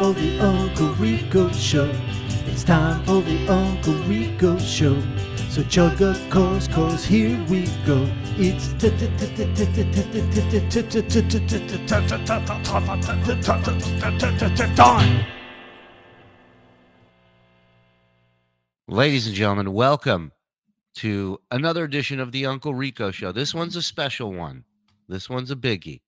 for the Uncle Rico Show. It's time for the Uncle Rico Show. So chug a course, course, here we go. It's. Ladies and gentlemen, welcome to another edition of the Uncle Rico Show. This one's a special one. This one's a biggie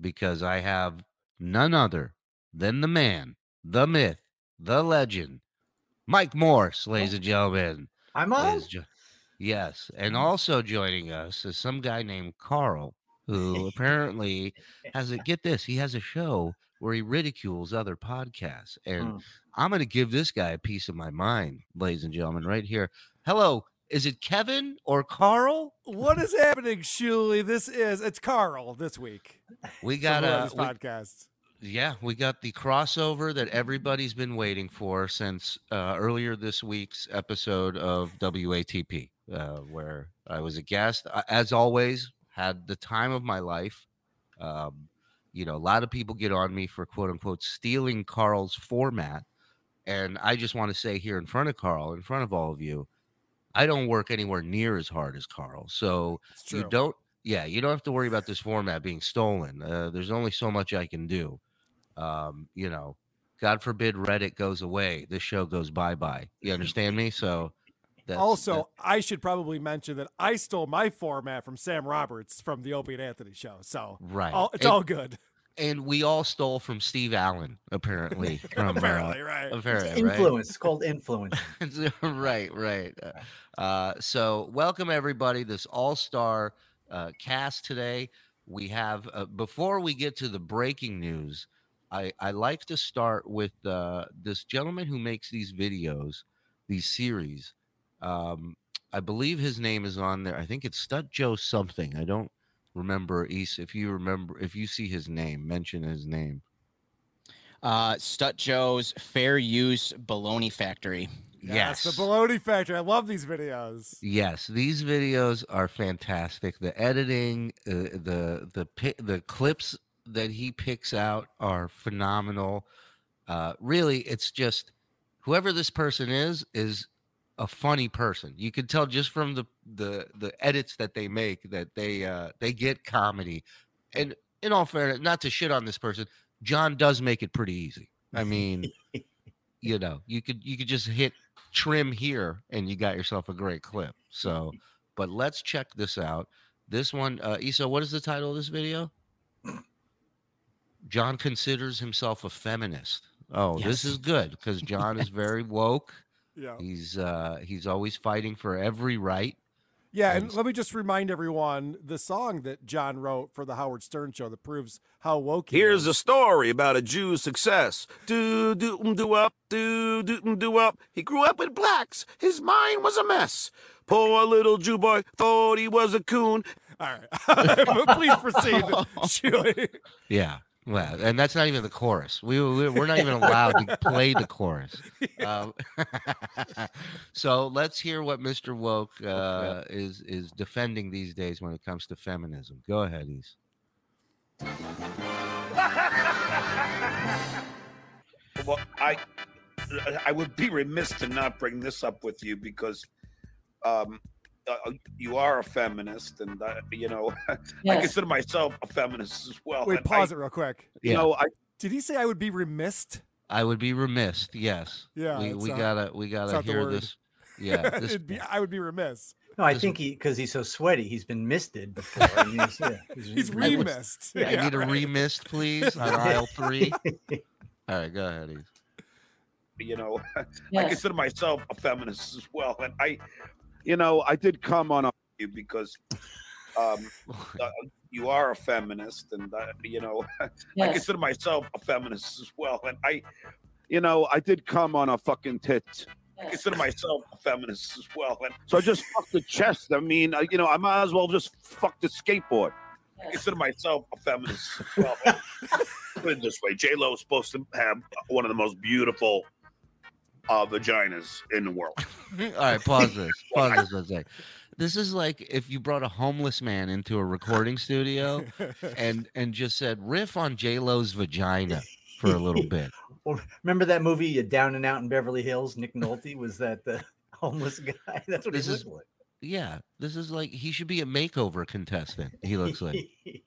because I have none other than the man, the myth, the legend, Mike Morse, ladies and gentlemen. I'm on. jo- yes. And also joining us is some guy named Karl who apparently has a get this, he has a show where he ridicules other podcasts. And Mm. I'm going to give this guy a piece of my mind, ladies and gentlemen, right here. Hello, is it Kevin or Karl? What is happening, Shuli? This is it's Karl this week. We got a podcast. Yeah, we got the crossover that everybody's been waiting for since uh, earlier this week's episode of WATP, uh, where I was a guest. As always, had the time of my life. Um, you know, a lot of people get on me for quote unquote stealing Karl's format. And I just want to say here in front of Karl, in front of all of you, I don't work anywhere near as hard as Karl. So you don't yeah you don't have to worry about this format being stolen uh, there's only so much i can do um you know god forbid reddit goes away this show goes bye-bye you understand me so that's also, that- I should probably mention that I stole my format from Sam Roberts from the Opie and Anthony show. So right all, it's and, all good. and we all stole from steve allen apparently from uh, Apparently, right. apparently, right? influence. It's called influence. right, right. Uh, Uh, so, welcome everybody. This all-star uh, cast today. We have uh, before we get to the breaking news. I I like to start with uh, this gentleman who makes these videos, these series. Um, I believe his name is on there. I think it's Stud Joe something. I don't remember. East, if you remember, if you see his name, mention his name. Uh, Stut Joe's Fair Use Baloney Factory. Yes, the Baloney Factory. I love these videos. Yes, these videos are fantastic. The editing, uh, the the the clips that he picks out are phenomenal. Uh, really, it's just whoever this person is is a funny person. You can tell just from the the the edits that they make that they uh, they get comedy. And in all fairness, not to shit on this person, John does make it pretty easy. I mean, you know, you could you could just hit trim here and you got yourself a great clip. So, but let's check this out. This one, uh, Isa, what is the title of this video? John considers himself a feminist. Oh, this is good because John is very woke. Yeah. He's uh he's always fighting for every right. Yeah, and And- let me just remind everyone the song that John wrote for the Howard Stern show that proves how woke he is. Here's is. a story about a Jew's success. Do do um, do up, do do um, do up. He grew up with blacks. His mind was a mess. Poor little Jew boy thought he was a coon. All right. Please proceed. Shuli. Yeah. Well, and that's not even the chorus. We, we we're not even allowed to play the chorus. Um, so let's hear what Mr. Woke uh, is is defending these days when it comes to feminism. Go ahead, Ease. Well, I I would be remiss to not bring this up with you because um, uh, you are a feminist, and uh, you know I consider myself a feminist as well. Wait, pause I, it real quick. You Yeah. know, I Did he say I would be remiss? I would be remiss. Yes. Yeah, We, we not- gotta we gotta hear this. Yeah. This, It'd be, I would be remiss. No, I think he because he's so sweaty, he's been misted before. I mean, he's, yeah, He's really- remissed. I need a right. remist, please, on aisle three. All right, go ahead, Ease. you know I consider myself a feminist as well, and I, you know, I did come on you because um, uh, you are a feminist, and uh, you know I consider myself a feminist as well, and I, you know, I did come on a fucking tit. I consider myself a feminist as well, and so I just fucked the chest. I mean, I, you know, I might as well just fuck the skateboard. I consider myself a feminist as well. Put it this way: J Lo is supposed to have one of the most beautiful uh, vaginas in the world. All right, pause this. Pause this one sec. This is like if you brought a homeless man into a recording studio and and just said riff on J Lo's vagina for a little bit. Well, remember that movie uh, Down and Out in Beverly Hills? Nick Nolte was that the homeless guy. That's what This he is- looked Yeah, this is like he should be a makeover contestant. He looks like like.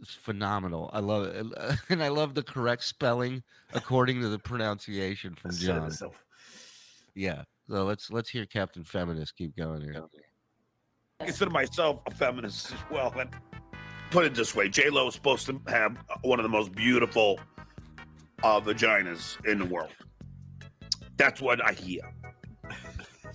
it's phenomenal. I love it, and I love the correct spelling according to the pronunciation from So- John. so- Yeah. So let's let's hear Captain Feminist keep going here. I consider myself a feminist as well. And put it this way, J Lo is supposed to have one of the most beautiful uh, vaginas in the world. That's what I hear,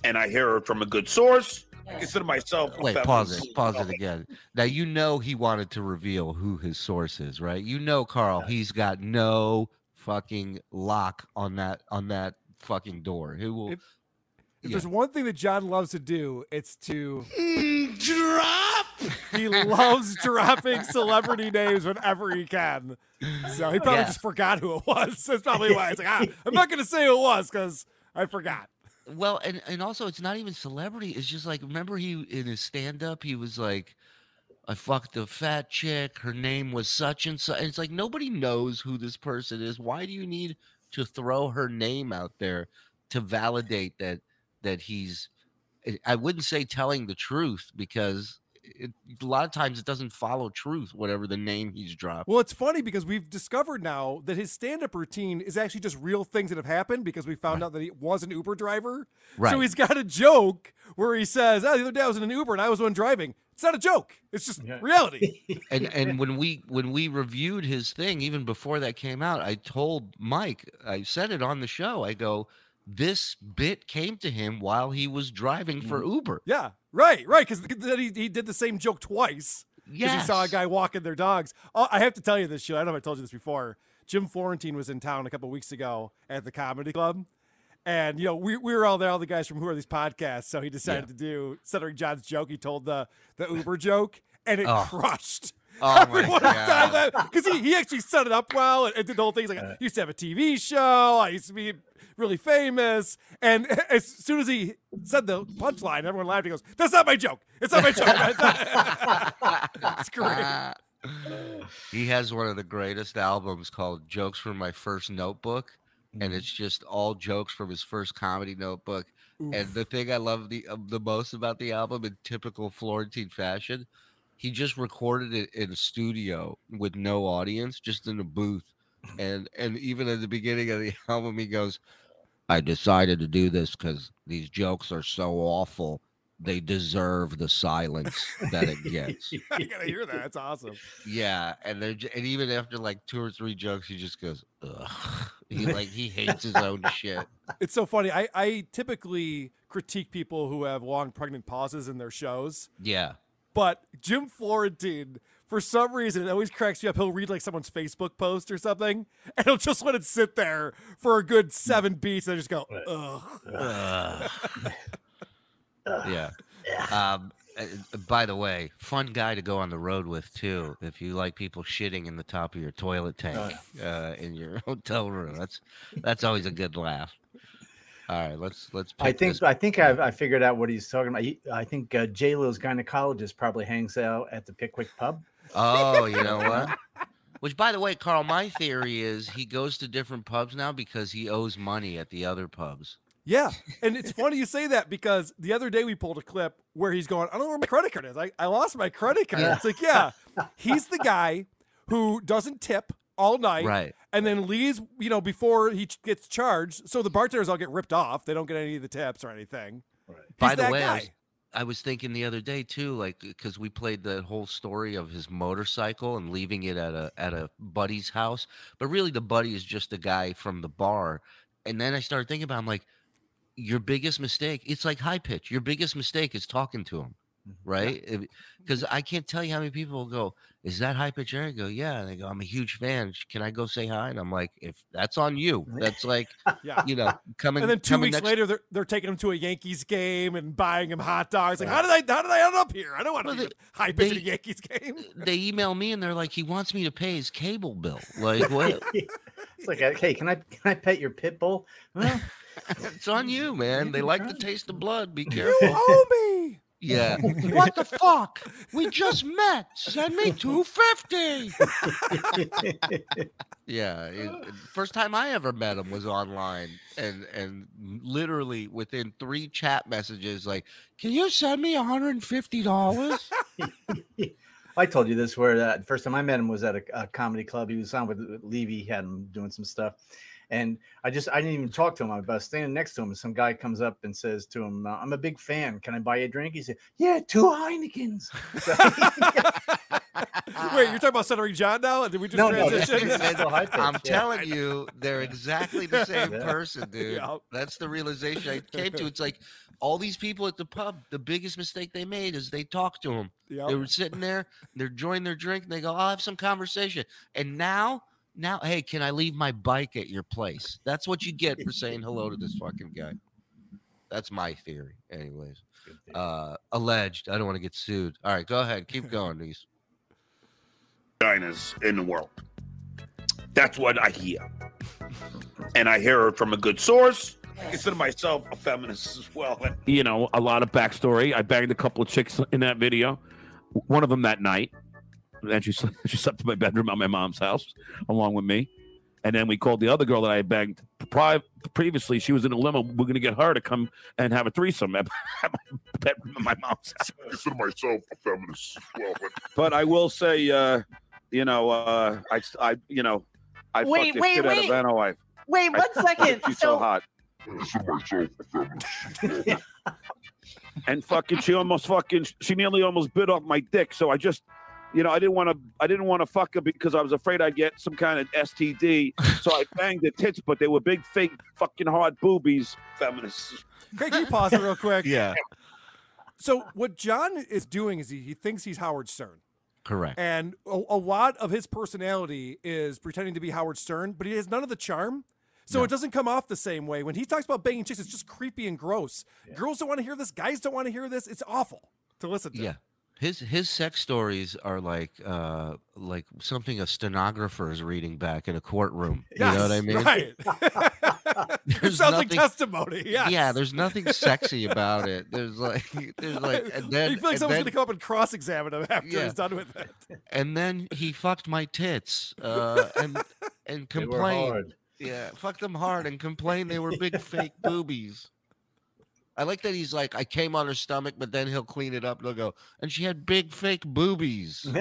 and I hear it from a good source. I consider myself. A Wait, pause it. Pause it again. Now you know he wanted to reveal who his source is, right? You know, Karl, he's got no fucking lock on that on that fucking door. Who will If- If Yeah. there's one thing that John loves to do, it's to drop? he loves dropping celebrity names whenever he can. So he probably Yeah. just forgot who it was. That's probably why he's like, ah, I'm not going to say who it was because I forgot. Well, and and also it's not even celebrity. It's just like remember he in his stand up he was like, I fucked a fat chick. Her name was such and such. And it's like nobody knows who this person is. Why do you need to throw her name out there to validate that that he's? I- I wouldn't say telling the truth because it, a lot of times it doesn't follow truth. Whatever the name he's dropped. Well, it's funny because we've discovered now that his stand-up routine is actually just real things that have happened because we found Right. out that he was an Uber driver. Right. So he's got a joke where he says, "Oh, the other day I was in an Uber and I was the one driving." It's not a joke. It's just Yeah. reality. and and when we when we reviewed his thing even before that came out i told mike i said it on the show i go this bit came to him while he was driving for Mm-hmm. uber yeah, right, right. Because he, he did the same joke twice. because yes. he saw a guy walking their dogs. Oh, I have to tell you this, show. I don't know if I told you this before. Jim Florentine was in town a couple weeks ago at the comedy club. And you know, we, we were all there, all the guys from Who Are These Podcasts. So he decided to do Cedric John's joke. He told the the Uber joke, and it Oh. crushed. oh my Everyone god because he, he actually set it up well and, and did the whole thing. He's like, I used to have a TV show. I used to be really famous. And as soon as he said the punchline, everyone laughed. He goes, "That's not my joke. It's not my joke." it's great. he has one of the greatest albums called jokes from my first notebook and Mm-hmm. it's just all jokes from his first comedy notebook and the thing i love the uh, the most about the album in typical florentine fashion he just recorded it in a studio with no audience just in a booth and and even at the beginning of the album he goes i decided to do this because these jokes are so awful they deserve the silence that it gets I gotta hear that. That's awesome. yeah, and then and even after like two or three jokes, he just goes, Ugh. He like he hates his own shit. It's so funny. I, I typically critique people who have long pregnant pauses in their shows, Yeah, but Jim Florentine, for some reason, it always cracks me up. He'll read like someone's Facebook post or something, and he'll just let it sit there for a good mm. seven beats, and I just go, ugh. Ugh. yeah. Um. uh, By the way, fun guy to go on the road with too. If you like people shitting in the top of your toilet tank uh, in your hotel room, that's that's always a good laugh. All right, let's let's. I think this- I think I've, I figured out what he's talking about. He, I think uh, J Lo's gynecologist probably hangs out at the Pickwick pub. Oh, you know what? Which, by the way, Karl, my theory is he goes to different pubs now because he owes money at the other pubs. Yeah. And it's funny you say that because the other day we pulled a clip where he's going, I don't know where my credit card is. I, I lost my credit card. It's like, yeah, he's the guy who doesn't tip all night Right. and then leaves, you know, before he ch- gets charged. So the bartenders all get ripped off. They don't get any of the tips or anything. He's By the that way, I was, I was thinking the other day too, like because we played the whole story of his motorcycle and leaving it at a at a buddy's house, but really the buddy is just the guy from the bar. And then I started thinking about, I'm like, your biggest mistake. It's like high pitch. Your biggest mistake is talking to him, right? Because I can't tell you how many people will go, "Is that high pitch Eric?" Go, yeah. And they go, "I'm a huge fan. Can I go say hi?" And I'm like, "If that's on you, that's like, Yeah. you know, coming." And then two weeks next later, they're, they're taking him to a Yankees game and buying him hot dogs. Like, how did I how did I end up here? I don't want to Well, be high pitch at a Yankees game. they email me and they're like, he wants me to pay his cable bill. Like, what? It's like, uh, hey, can I can I pet your pit bull? Well, it's on you, man. They like the taste of blood. Be careful. You careful. owe me. Yeah. what the fuck? We just met. Send me 250. Yeah. it- it- first time I ever met him was online and and literally within three chat messages like, "Can you send me $150?" I told you this where uh, that first time I met him was at a, a comedy club. He was on with Levy, had him doing some stuff. And I just I didn't even talk to him. I was standing next to him, and some guy comes up and says to him, uh, "I'm a big fan. Can I buy you a drink?" He said, "Yeah, two Heinekens." Wait, you're talking about Stuttering John now? Did we just No, no, this transition? is Mental High I'm yeah. telling you, they're exactly the same Yeah. person, dude. Yep. That's the realization I came to. It's like all these people at the pub, the biggest mistake they made is they talked to him. Yep. They were sitting there, they're enjoying their drink, and they go, I'll have some conversation. And now, now, hey, can I leave my bike at your place? That's what you get for saying hello to this fucking guy. That's my theory, anyways. Uh alleged. I don't want to get sued. All right, go ahead. Keep going, these. vaginas in the world. That's what I hear. And I hear it from a good source. I consider myself a feminist as well. You know, a lot of backstory. I banged a couple of chicks in that video. One of them that night. And she, slept- she slept in my bedroom at my mom's house along with me. And then we called the other girl that I had banged pri- previously. She was in a limo. We're going to get her to come and have a threesome at, at my bedroom at my mom's house. I consider myself a feminist as well, but But I will say, uh, you know, uh, I, I, you know, I Wait, fucked the wait, shit out wait. of Vanna White. Wait, I- one second. She's so So, hot. I consider myself a feminist. And fucking, she almost fucking, she nearly almost bit off my dick. So I just, you know, I didn't want to, I didn't want to fuck her because I was afraid I'd get some kind of STD. So I banged the tits, but they were big, fake, fucking hard boobies. Feminists. Craig, can you pause it real quick? Yeah. So what John is doing is he, he thinks he's Howard Stern. Correct. And a, a lot of his personality is pretending to be Howard Stern, but he has none of the charm. So No. it doesn't come off the same way. When he talks about banging chicks, it's just creepy and gross. Girls don't want to hear this. Guys don't want to hear this. It's awful to listen to. Yeah. His his sex stories are like uh like something a stenographer is reading back in a courtroom. You know what I mean? Right. it There's sounds like testimony. Yes. Yeah, there's nothing sexy about it. There's like there's like and then you feel like someone's then, going to come up and cross examine him after Yeah. he's done with it. and then he fucked my tits uh and and complained. Yeah, fucked them hard and complained they were big fake boobies. I like that he's like, I came on her stomach, but then he'll clean it up and he'll go, and she had big fake boobies.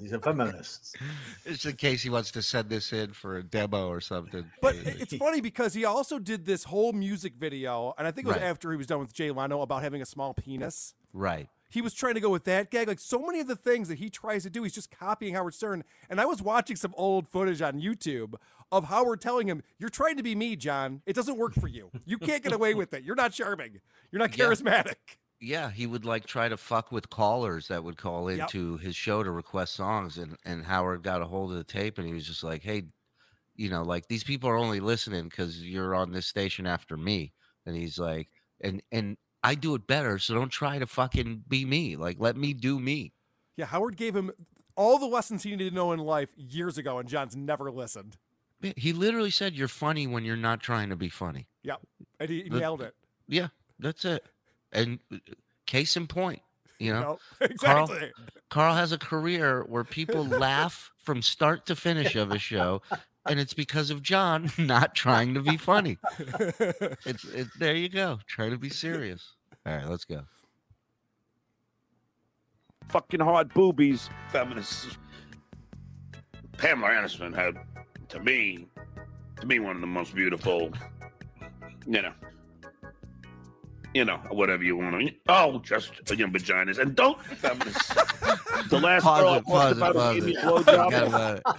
He's a feminist. Just in case he wants to send this in for a demo or something. But it's funny because he also did this whole music video, and I think it was Right. after he was done with Jay Leno about having a small penis. right. He was trying to go with that gag. Like so many of the things that he tries to do, he's just copying Howard Stern. And I was watching some old footage on YouTube of Howard telling him, You're trying to be me, John. It doesn't work for you. You can't get away with it. You're not charming. You're not charismatic. Yeah, he would like try to fuck with callers that would call Yep. into his show to request songs, and and Howard got a hold of the tape, and he was just like, "Hey, you know, like these people are only listening because you're on this station after me," and he's like, "And and I do it better, so don't try to fucking be me. Like, let me do me." Yeah, Howard gave him all the lessons he needed to know in life years ago, and John's never listened. Yeah, He literally said, "You're funny when you're not trying to be funny." Yep. And he The- nailed it. Yeah, that's it. And uh, case in point, you know, Nope. Karl- exactly. Karl has a career where people laugh from start to finish of a show, and it's because of John not trying to be funny. It's it, there you go, trying to be serious. All right, let's go. Fucking hard boobies. Feminists. Pamela Anderson had, to me, to me, one of the most beautiful, you know, you know, whatever you want to. Oh, just your vaginas. And don't, the last girl I Pause it, talked pause it, gave me a blowjob.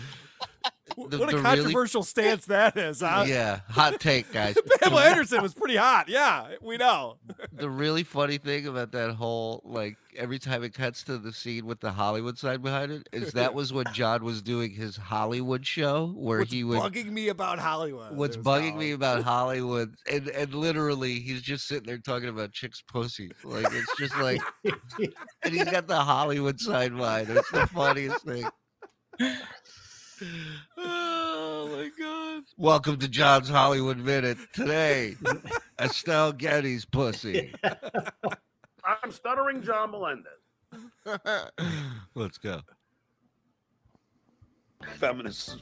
Forget about it. The- what a the really- controversial stance that is, huh? Yeah, hot take, guys. Pamela Anderson was pretty hot. Yeah, we know. the really funny thing about that whole like every time it cuts to the scene with the Hollywood sign behind it is that was when John was doing his Hollywood show where What's he was bugging me about Hollywood? what's bugging called. me about Hollywood and and literally he's just sitting there talking about chicks pussy like it's just like and he's got the Hollywood sign behind. it's the funniest thing oh my god Welcome to John's Hollywood Minute. Today, Estelle Getty's pussy. I'm stuttering John Melendez. Let's go. Feminists.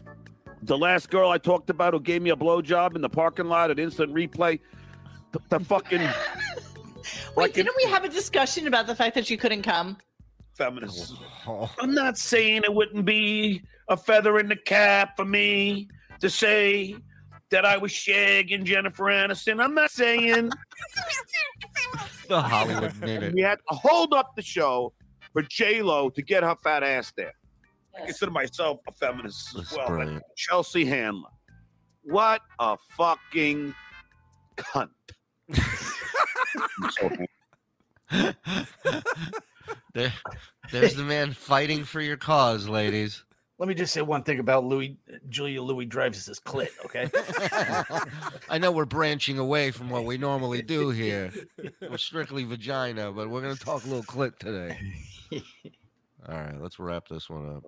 The last girl I talked about who gave me a blowjob in the parking lot at instant replay. The, the fucking Wait, Like didn't we have a discussion about the fact that you couldn't come? feminists. Oh, I'm not saying it wouldn't be a feather in the cap for me to say that I was shagging Jennifer Aniston. I'm not saying the Hollywood Minute. we had to hold up the show for J Lo to get her fat ass there. I consider myself a feminist as well. brilliant. Chelsea Handler, what a fucking cunt! there, there's the man fighting for your cause, ladies. Let me just say one thing about Louis Julia Louis Dreyfus's clit, okay? I know we're branching away from what we normally do here. We're strictly vagina, but we're going to talk a little clit today. All right, let's wrap this one up.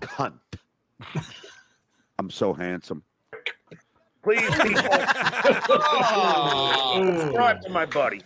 Cunt. I'm so handsome. Please, people, subscribe to my buddy.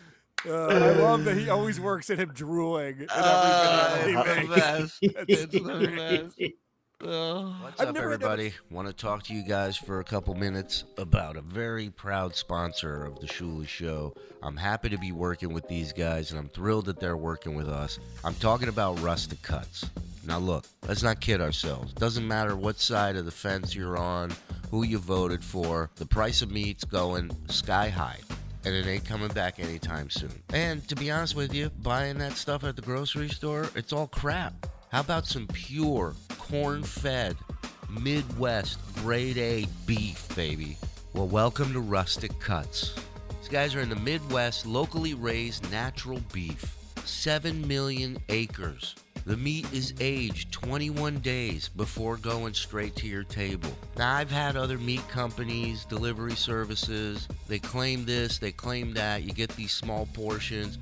Uh, I love that he always works at him drooling. In every Uh, video it's the best. The best. Oh. What's I've up, never had that everybody? Want to talk to you guys for a couple minutes about a very proud sponsor of the Shuli Show. I'm happy to be working with these guys, and I'm thrilled that they're working with us. I'm talking about Rustic Cuts. Now, look, let's not kid ourselves. Doesn't matter what side of the fence you're on, who you voted for, the price of meat's going sky high. And it ain't coming back anytime soon. And to be honest with you, buying that stuff at the grocery store, it's all crap. How about some pure, corn fed, Midwest, grade A beef, baby? Well, welcome to Rustic Cuts. These guys are in the Midwest, locally raised natural beef. 7 million acres. The meat is aged 21 days before going straight to your table. Now, I've had other meat companies, delivery services, they claim this, they claim that. You get these small portions,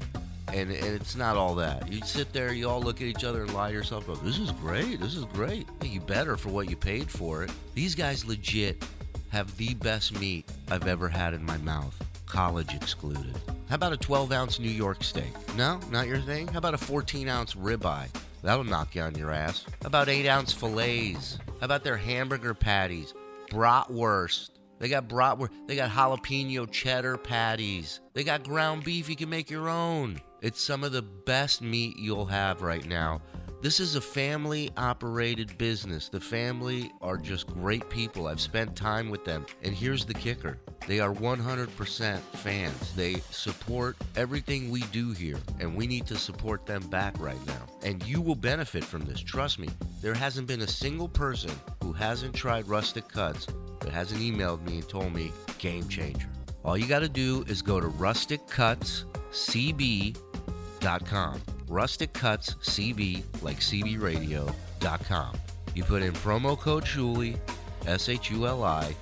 and, and it's not all that. You sit there, you all look at each other and lie to yourself, go, This is great, this is great. You better for what you paid for it. These guys legit have the best meat I've ever had in my mouth, college excluded. How about a 12 ounce New York steak? No, not your thing? How about a 14 ounce ribeye? That'll knock you on your ass. How about 8 ounce fillets? How about their hamburger patties? Bratwurst. They got bratwurst. They got jalapeno cheddar patties. They got ground beef you can make your own. It's some of the best meat you'll have right now. This is a family operated business. The family are just great people. I've spent time with them. And here's the kicker they are 100% fans. They support everything we do here, and we need to support them back right now. And you will benefit from this. Trust me. There hasn't been a single person who hasn't tried Rustic Cuts that hasn't emailed me and told me game changer. All you got to do is go to rusticcutscb.com. Rustic Cuts CB, like CB Radio.com. You put in promo code Shuli, S H U L I,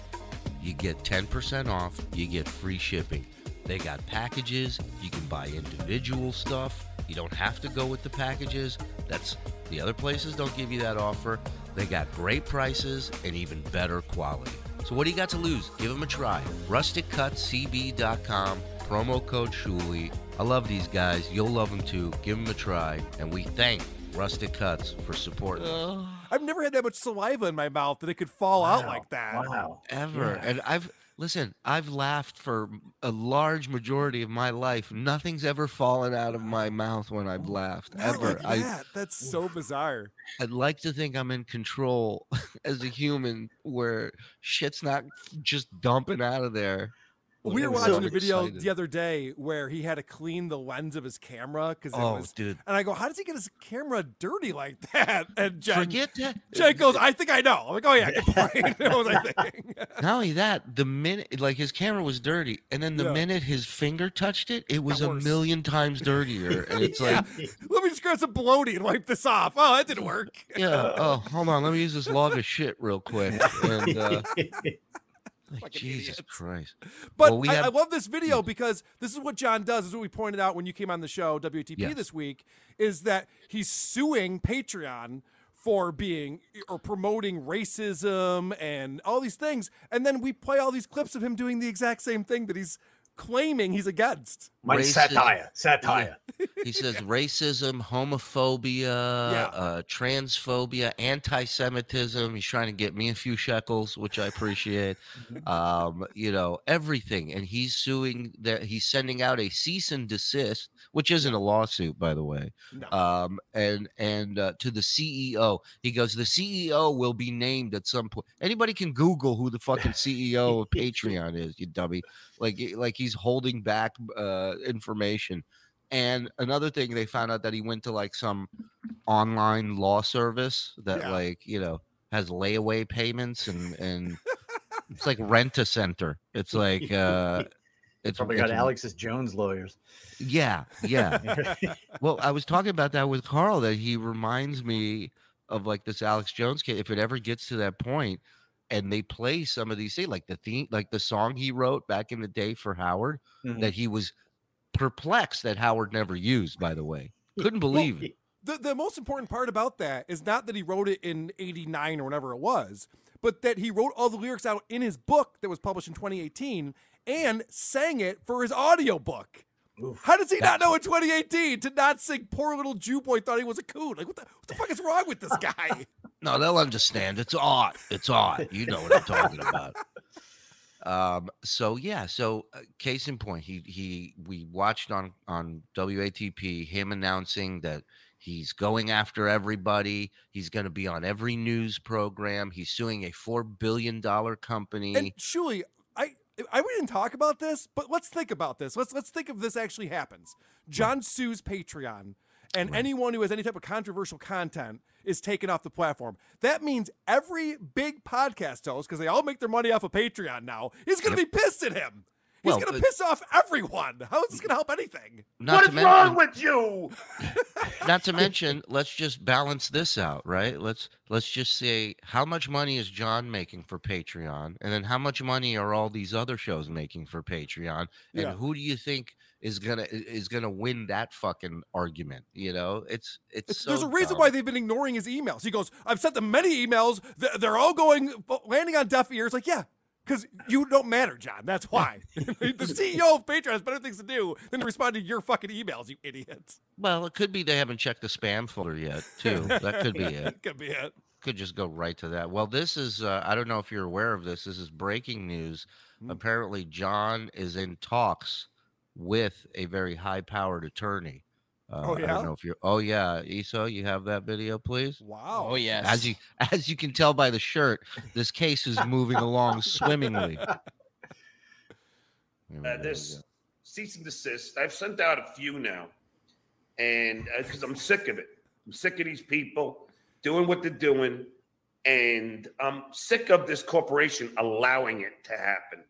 you get 10% off, you get free shipping. They got packages, you can buy individual stuff. You don't have to go with the packages. That's the other places don't give you that offer. They got great prices and even better quality. So what do you got to lose? Give them a try. RusticCutCB.com, promo code Shuli. I love these guys. You'll love them too. Give them a try. And we thank Rustic Cuts for supporting us. I've never had that much saliva in my mouth that it could fall out like that. Wow. ever. Yeah. And I've listen, I've laughed for a large majority of my life. Nothing's ever fallen out of my mouth when I've laughed Not ever. like I. That's so bizarre. I'd like to think I'm in control as a human where shit's not just dumping out of there. We were I'm so watching a video excited. the other day where he had to clean the lens of his camera because it Oh, was. dude. And I go, how does he get his camera dirty like that? And Jen, Forget that. Jen goes, I think I know. I'm like, oh yeah, good point. was I? Not only that, the minute like his camera was dirty, and then the Yeah. minute his finger touched it, it was a million times dirtier. And it's like, Let me just grab some bologna and wipe this off. Oh, that didn't work. yeah, oh, hold on, let me use this log of shit real quick. And uh, like, Jesus. Christ. But Well, we I, had- I love this video hmm. because this is what John does. This is what we pointed out when you came on the show, WTP Yes. this week, is that he's suing Patreon for being or promoting racism and all these things. And then we play all these clips of him doing the exact same thing that he's claiming he's against. My Racism. satire, satire. He says racism, homophobia, Yeah. uh, transphobia, anti-Semitism. He's trying to get me a few shekels, which I appreciate. um, you know everything, and he's suing. That he's sending out a cease and desist, which isn't a lawsuit, by the way. No. Um, and and uh, to the CEO, he goes, the CEO will be named at some point. Anybody can Google who the fucking CEO of Patreon is, you dummy. Like like he's holding back uh, information. And another thing, they found out that he went to like some online law service that Yeah. like you know has layaway payments and and it's like rent a center. It's like uh it's Probably got it's- Alexis Jones lawyers. Yeah, yeah. well, I was talking about that with Karl that he reminds me of like this Alex Jones kid. If it ever gets to that point and they play some of these things, like the theme, like the song he wrote back in the day for Howard, Mhm. that he was perplexed that Howard never used, by the way. Couldn't believe it. The, the most important part about that is not that he wrote it in 89 or whatever it was, but that he wrote all the lyrics out in his book that was published in 2018 and sang it for his audiobook. Oof. How does he not know in 2018 to not sing Poor Little Jew Boy thought he was a coon? Like, what the, what the fuck is wrong with this guy? No, they'll understand. It's art. It's art. You know what I'm talking about. Um. So yeah. So uh, case in point, he he we watched on on WATP him announcing that he's going after everybody. He's going to be on every news program. He's suing a four billion dollar company. And Shuli, I I we didn't talk about this, but let's think about this. Let's let's think if this actually happens. John sues Patreon, and anyone who has any type of controversial content is taken off the platform. That means every big podcast host, because they all make their money off of Patreon now, is going to be pissed at him. He's Well, going to uh, piss off everyone. How is this going to help anything? not What to mention, wrong with you? not to mention, let's just balance this out, right? Let's let's just say how much money is John making for Patreon, and then how much money are all these other shows making for Patreon, and Yeah. who do you think is gonna is gonna win that fucking argument? You know, it's it's, It's, so there's a reason why they've been ignoring his emails. He goes, I've sent them many emails. They're all going, landing on deaf ears. Like, yeah, because you don't matter, John. That's why. the CEO of Patreon has better things to do than to respond to your fucking emails, you idiots. Well, it could be they haven't checked the spam folder yet, too. that could be it. could be it. Could just go right to that. Well, this is uh, I don't know if you're aware of this. This is breaking news. Mm. Apparently, John is in talks with a very high-powered attorney. Uh, Oh, I yeah? don't know if you're. Oh yeah, Eso, you have that video, please. Wow. Oh yes. As you as you can tell by the shirt, this case is moving along swimmingly. Uh, this we go. cease and desist. I've sent out a few now, and because I'm sick of it, I'm sick of these people doing what they're doing, and I'm sick of this corporation allowing it to happen.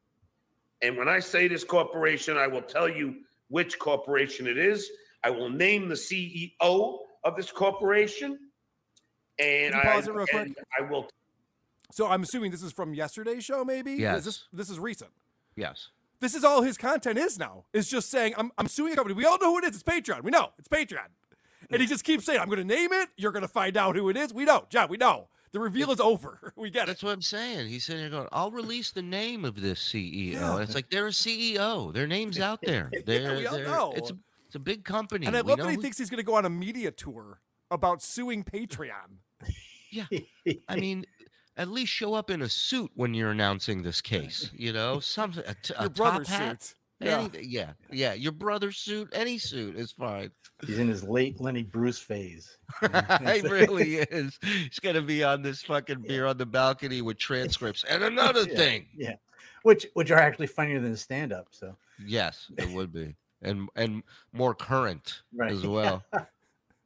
And when I say this corporation, I will tell you which corporation it is. I will name the CEO of this corporation, and Can you pause I, it real quick? and I will So I'm assuming this is from yesterday's show, maybe? Is this, this is recent. Yes. This is all his content is now. Is just saying, I'm, I'm suing a company. We all know who it is. It's Patreon. We know. It's Patreon. And he just keeps saying, I'm going to name it. You're going to find out who it is. We know. John, we know. The reveal is over. We get it. That's what I'm saying. He's sitting there going, "I'll release the name of this CEO." Yeah. And it's like they're a CEO. Their name's out there. They're, we they're- know. It's a, it's a big company. And I We love that he thinks he's going to go on a media tour about suing Patreon. Yeah. I mean, at least show up in a suit when you're announcing this case. You know, something a, t- a Your top brother's hat. suit. Yeah. anything- yeah, yeah. Your brother's suit, any suit is fine. He's in his late Lenny Bruce phase. he really is. He's gonna be on this fucking beer on the balcony with transcripts. And another Yeah, thing, Yeah. Which which are actually funnier than stand up. So yes, it would be, and and more current Right. as well.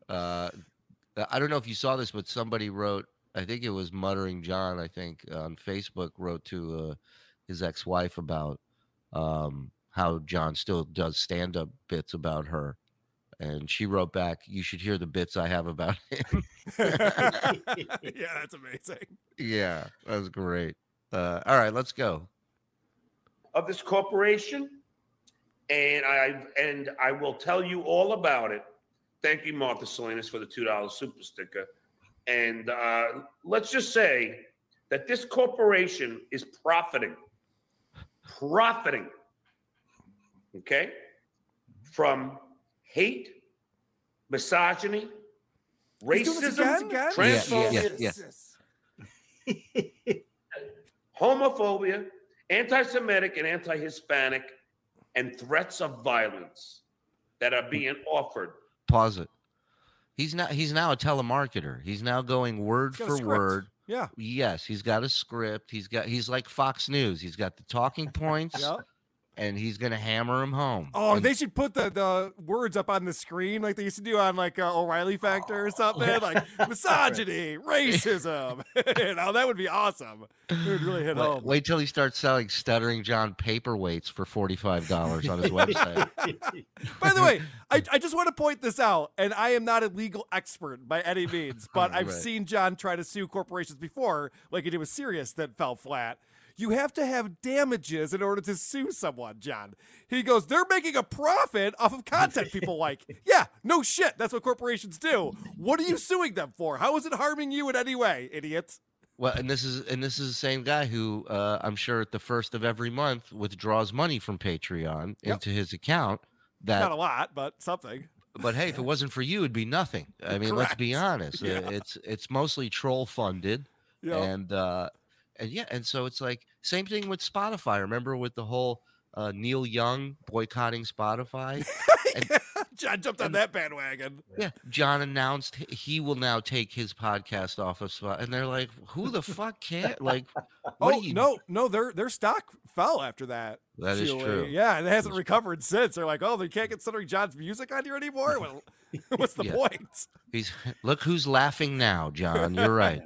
uh, I don't know if you saw this, but somebody wrote. I think it was muttering John. I think on Facebook wrote to uh, his ex-wife about um, how John still does stand-up bits about her, and she wrote back, "You should hear the bits I have about him." yeah, that's amazing. yeah, that was great. Uh, all right, let's go. of this corporation, and I and I will tell you all about it. Thank you, Martha Salinas, for the two dollars super sticker. and uh, let's just say that this corporation is profiting, profiting, okay, from hate, misogyny, He's doing this racism, again? Again? transphobia, Yeah, yeah. homophobia, anti-Semitic and anti-Hispanic, and threats of violence that are being offered. Pause it. He's not. He's now a telemarketer. He's now going word He's got a for word. Yeah. Yes, he's got a script. He's got. He's like Fox News. He's got the talking points, Yep. And he's gonna hammer him home. Oh, And- they should put the, the words up on the screen like they used to do on like uh, O'Reilly Factor or something, like misogyny, racism. you know, that would be awesome. It would really hit Wait, home. wait till he starts selling stuttering John paperweights for forty five dollars on his website. By the way, I, I just want to point this out, and I am not a legal expert by any means, but I've seen John try to sue corporations before, like he did with Sirius that fell flat. You have to have damages in order to sue someone, John. He goes, they're making a profit off of content people like. Yeah, no shit. That's what corporations do. What are you suing them for? How is it harming you in any way, idiots? Well, and this is and this is the same guy who uh, I'm sure at the first of every month withdraws money from Patreon Yep. into his account. That Not a lot, but something. but hey, if it wasn't for you, it'd be nothing. I mean, let's be honest. Yeah. It's it's mostly troll funded, know? and uh, and yeah, and so it's like same thing with Spotify. Remember with the whole uh, Neil Young boycotting Spotify? John jumped on that bandwagon. yeah, John announced he will now take his podcast off of Spotify, and they're like, "Who the fuck can't?" Like, what Oh you no, no, their their stock fell after that. That is Sheila. true. Yeah, and it hasn't recovered since. They're like, oh, they can't get Stuttering John's music on here anymore. Well, what's the Yeah. point? He's look who's laughing now, John. You're right.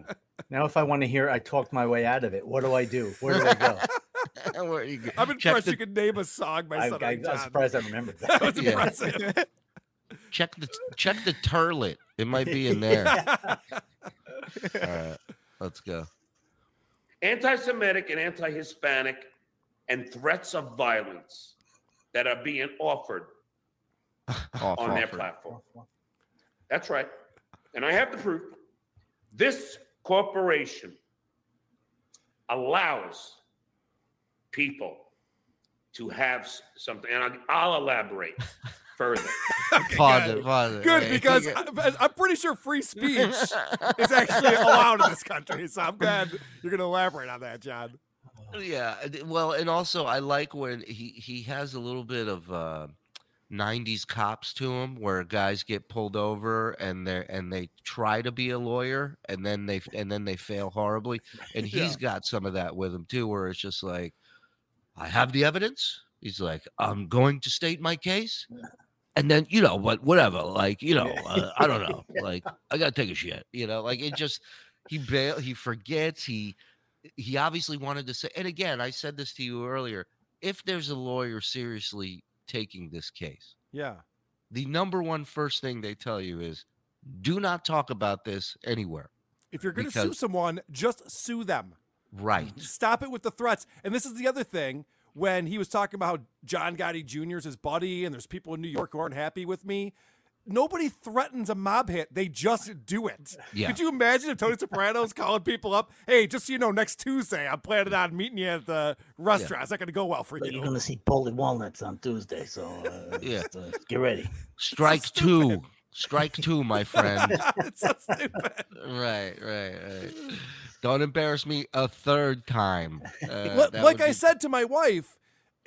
Now, if I want to hear, I talked my way out of it. What do I do? Where do I go? Where you go- I'm check impressed the, you could name a song by I, I, Stuttering I'm John. surprised I remembered That that. was Yeah. impressive. check the check the turlet. It might be in there. All right, let's go. anti-Semitic and anti-Hispanic, and threats of violence that are being offered Off, on their offer. platform. That's right. And I have the proof. This corporation allows people to have something, and I'll, I'll elaborate further. Okay, Pause good. it. Pause it. Good Wait, because I, I'm pretty sure free speech is actually allowed in this country. So I'm glad you're going to elaborate on that, John. yeah. Well, and also I like when he he has a little bit of uh, '90s cops to him, where guys get pulled over and they and they try to be a lawyer, and then they and then they fail horribly. And Yeah. he's got some of that with him too, where it's just like, I have the evidence. He's like, I'm going to state my case. And then, you know, but whatever, like, you know, uh, I don't know, like, I gotta take a shit, you know, like it just, he bail, he forgets, he, he obviously wanted to say, and again, I said this to you earlier. If there's a lawyer seriously taking this case, Yeah. the number one first thing they tell you is, do not talk about this anywhere. If you're going to sue someone, just sue them. Right. Stop it with the threats. And this is the other thing when he was talking about how John Gotti Jr. is his buddy and there's people in New York who aren't happy with me. Nobody threatens a mob hit. They just do it. Yeah. Could you imagine if Tony Soprano's calling people up? Hey, just so you know, next Tuesday, I'm planning on meeting you at the restaurant. It's not going to go well for But you're gonna see Paulie Walnuts on Tuesday, so uh, Yeah. just, uh, get ready. Strike two. Strike two, my friend. it's so stupid. right, right, right. Don't embarrass me a third time. Uh, Li- that like would I said to my wife,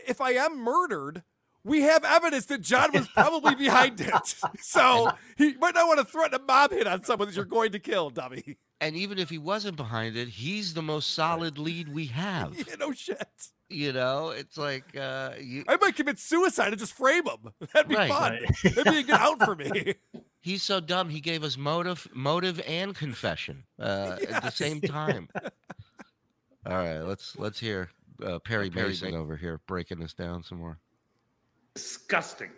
if I am murdered, we have evidence that John was probably behind it. So he might not want to threaten a mob hit on someone that you're going to kill, dummy. and even if he wasn't behind it, he's the most solid lead we have. Yeah, no shit. You know, it's like uh, you, I might commit suicide and just frame him. That'd be Right. fun. That'd be a good out for me. he's so dumb. He gave us motive, motive, and confession uh, at the same time. All right, let's let's hear uh, Perry Perry Mason Mason. over here breaking this down some more. Disgusting.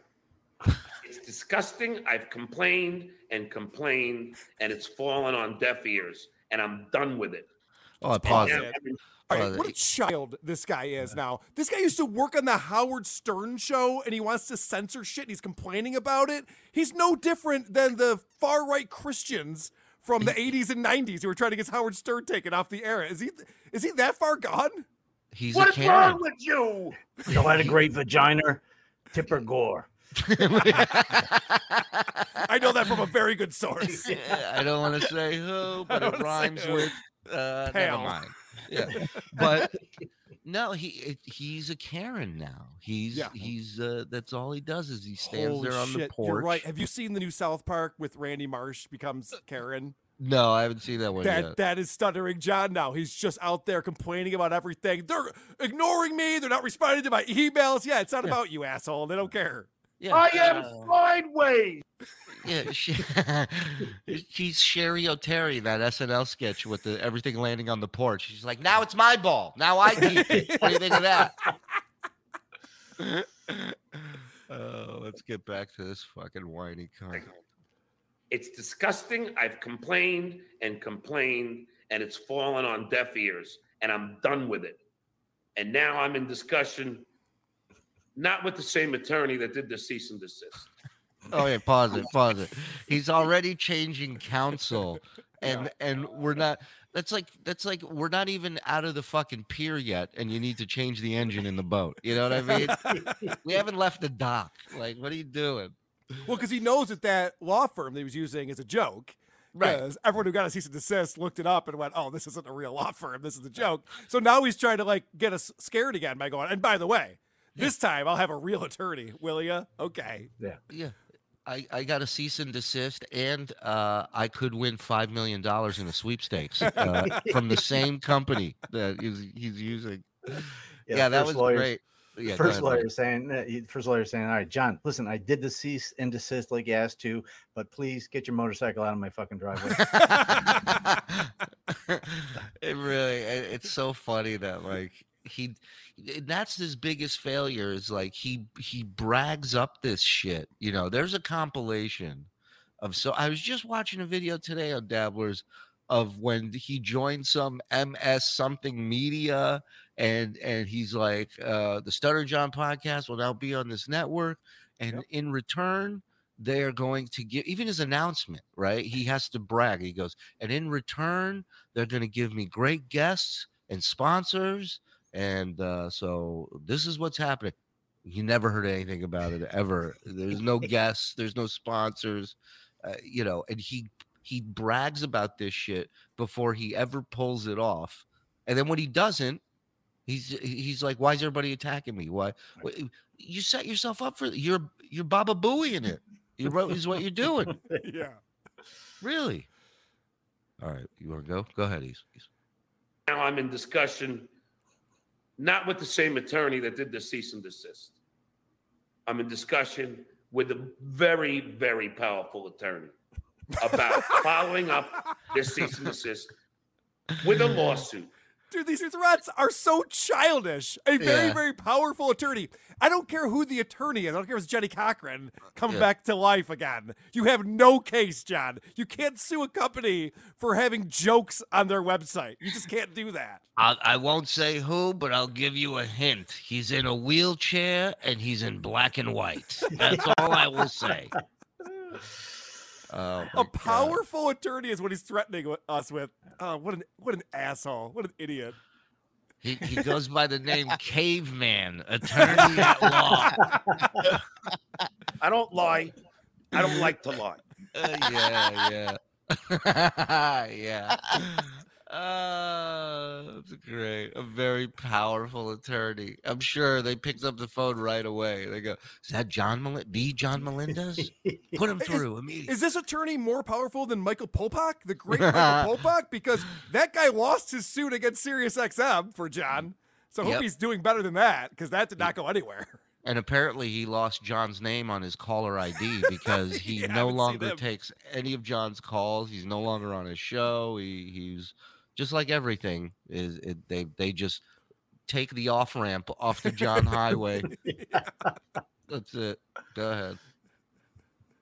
It's disgusting. I've complained and complained, and it's fallen on deaf ears, and I'm done with it. Oh, I And paused now it. every- All Well, right, what a child this guy is now. This guy used to work on the Howard Stern show and he wants to censor shit and he's complaining about it. He's no different than the far right Christians from the 80s and 90s who were trying to get Howard Stern taken off the air. Is he is he that far gone? He's What's wrong with you? You had a great vagina. Tipper Gore. I know that from a very good source. I don't want to say who, but it rhymes say with uh, never mind. Yeah, but no, he it- he's a Karen now. He's Yeah. he's uh, that's all he does is he stands Holy there on shit, the porch. You're right. Have you seen the new South Park with Randy Marsh becomes Karen? No, I haven't seen that one That yet. that is stuttering John now. He's just out there complaining about everything. They're ignoring me. They're not responding to my emails. Yeah, it's not about you, asshole. They don't care. Yeah, I am uh, sideways. yeah, she, she's Cheri Oteri, that SNL sketch with the everything landing on the porch. She's like, now it's my ball. Now I keep it. What do you think of that? Oh, let's get back to this fucking whiny cunt. It's disgusting. I've complained and complained, and it's fallen on deaf ears, and I'm done with it. And now I'm in discussion, not with the same attorney that did the cease and desist. Oh yeah, pause it, pause it. He's already changing counsel, and and we're not. That's like that's like we're not even out of the fucking pier yet, and you need to change the engine in the boat. You know what I mean? we haven't left the dock. Like, what are you doing? Well, because he knows that that law firm that he was using is a joke. Right. 'Cause everyone who got a cease and desist looked it up and went, "Oh, this isn't a real law firm. This is a joke." So now he's trying to like get us scared again by going. And by the way, this time I'll have a real attorney. Will you? Okay. Yeah. Yeah. I, I got a cease and desist, and uh, I could win five million dollars in a sweepstakes uh, from the same company that he's, he's using. Yeah, that was lawyers- great. Yeah, first lawyer saying, uh, first lawyer saying, all right, John, listen, I did the cease and desist like you asked to, but please get your motorcycle out of my fucking driveway. it really it- it's so funny that like he that's his biggest failure is like he he brags up this shit you know there's a compilation of so i was just watching a video today on dabblers of when he joined some ms something media and and he's like uh the stutter john podcast will now be on this network. And in return they're going to give even his announcement right? He has to brag. He goes and in return they're going to give me great guests and sponsors. And uh, so this is what's happening. You never heard anything about it ever. There's no guests. There's no sponsors. Uh, you know and he he brags about this shit before he ever pulls it off and then when he doesn't he's he's like why is everybody attacking me? Why why- you set yourself up for you're you're baba booeying it. You wrote is what you're doing. Yeah. really? All right you want to go? Go ahead Ease. Now I'm in discussion, not with the same attorney that did the cease and desist. I'm in discussion with a very, very powerful attorney about following up this cease and desist with a lawsuit. Dude, these threats are so childish. A very, Yeah. very powerful attorney. I don't care who the attorney is. I don't care if it's Johnnie Cochran coming Yeah. back to life again. You have no case, John. You can't sue a company for having jokes on their website. You just can't do that. I'll, I won't say who, but I'll give you a hint. He's in a wheelchair and he's in black and white. That's all I will say. Oh, my A God. powerful attorney is what he's threatening us with. Oh, what an what an asshole. What an idiot. He, he goes by the name Caveman, attorney at law. I don't lie. I don't like to lie. Uh, yeah, yeah. yeah. Uh, that's great. A very powerful attorney. I'm sure they picked up the phone right away. They go, "Is that John Mel- the John Melendez? Put him Is- through immediately." Is this attorney more powerful than Michael Popok, the great Michael Popok? Because that guy lost his suit against Sirius XM for John. So I hope Yep. he's doing better than that because that did not go anywhere. And apparently, he lost John's name on his caller ID because he Yeah, no longer takes any of John's calls. He's no longer on his show. He, he's just like everything is. It, they they just take the off ramp off the John Highway. That's it. Go ahead.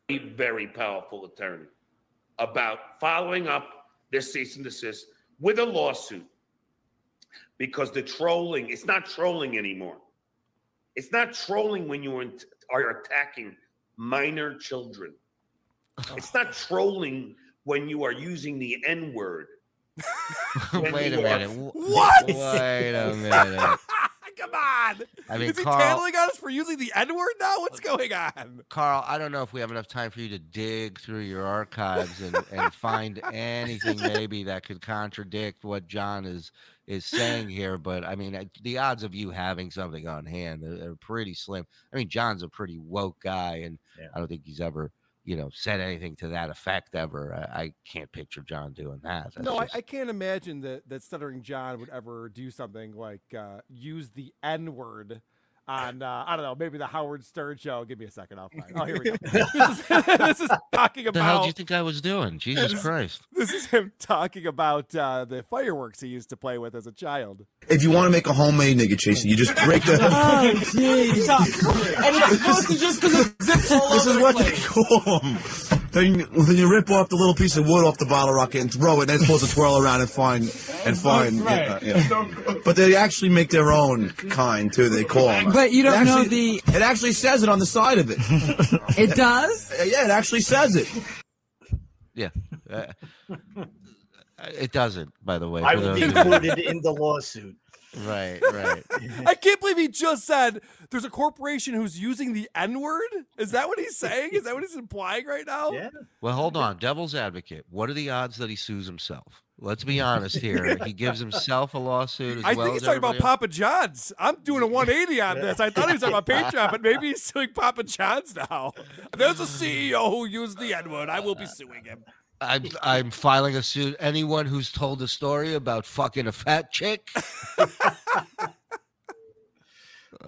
a very powerful attorney about following up this cease and desist with a lawsuit because the trolling it's not trolling anymore it's not trolling when you are are attacking minor children it's not trolling when you are using the N word. Wait a minute. What? Wait a minute. Come on. I mean, Is he Karl- tattling on us for using the N word now? What's going on? Karl, I don't know if we have enough time for you to dig through your archives and, and find anything maybe that could contradict what John is is saying here. But I mean, the odds of you having something on hand are, are pretty slim. I mean, John's a pretty woke guy, and I don't think he's ever, you know, said anything to that effect ever. I, I can't picture John doing that. That's no, I, I can't imagine that that stuttering John would ever do something like uh, use the N word on uh, I don't know maybe the Howard Stern show. Give me a second, I'll find. Oh, here we go. this, is, this is talking what the hell do you think I was doing? Jesus This- Christ! this is him talking about uh, the fireworks he used to play with as a child. If you want to make a homemade nigga chaser, you just break the. Oh, jeez. and it's supposed to just because it zips all this is what the they call them. Then, then you rip off the little piece of wood off the bottle rocket and throw it. And they're supposed to twirl around and find and find. right. yeah, yeah. But they actually make their own kind too. They call them. But you don't know the. It actually says it on the side of it. It does? Yeah, it actually says it. Yeah. Uh, it doesn't, by the way. I will be of you- quoted in the lawsuit. Right, right. I can't believe he just said there's a corporation who's using the N word. Is that what he's saying? Is that what he's implying right now? Yeah. Well, hold on. Devil's advocate. What are the odds that he sues himself? Let's be honest here. He gives himself a lawsuit as I well think he's as talking about else. Papa John's. I'm doing a 180 on this. I thought he was talking about Patreon, but maybe he's suing Papa John's now. There's a CEO who used the N word. I will be suing him. I'm I'm filing a suit. Anyone who's told a story about fucking a fat chick. I'm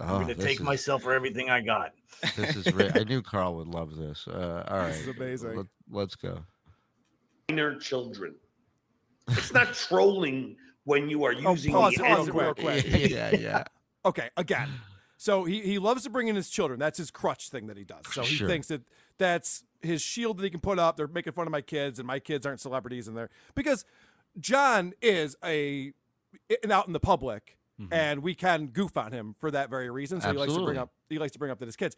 Oh, going to take is- myself for everything I got. This is. Re- I knew Karl would love this. Uh, all right, This is amazing. Let, let's go. minor children. It's not trolling when you are Oh, using pause the it real quick. word. yeah, yeah. Okay, again. So he, he loves to bring in his children. That's his crutch thing that he does. So he Sure. thinks that that's his shield that he can put up. They're making fun of my kids, and my kids aren't celebrities, in they're because John is a in- out in the public, Mhm. and we can goof on him for that very reason. So he likes to bring up he likes to bring up that his kids.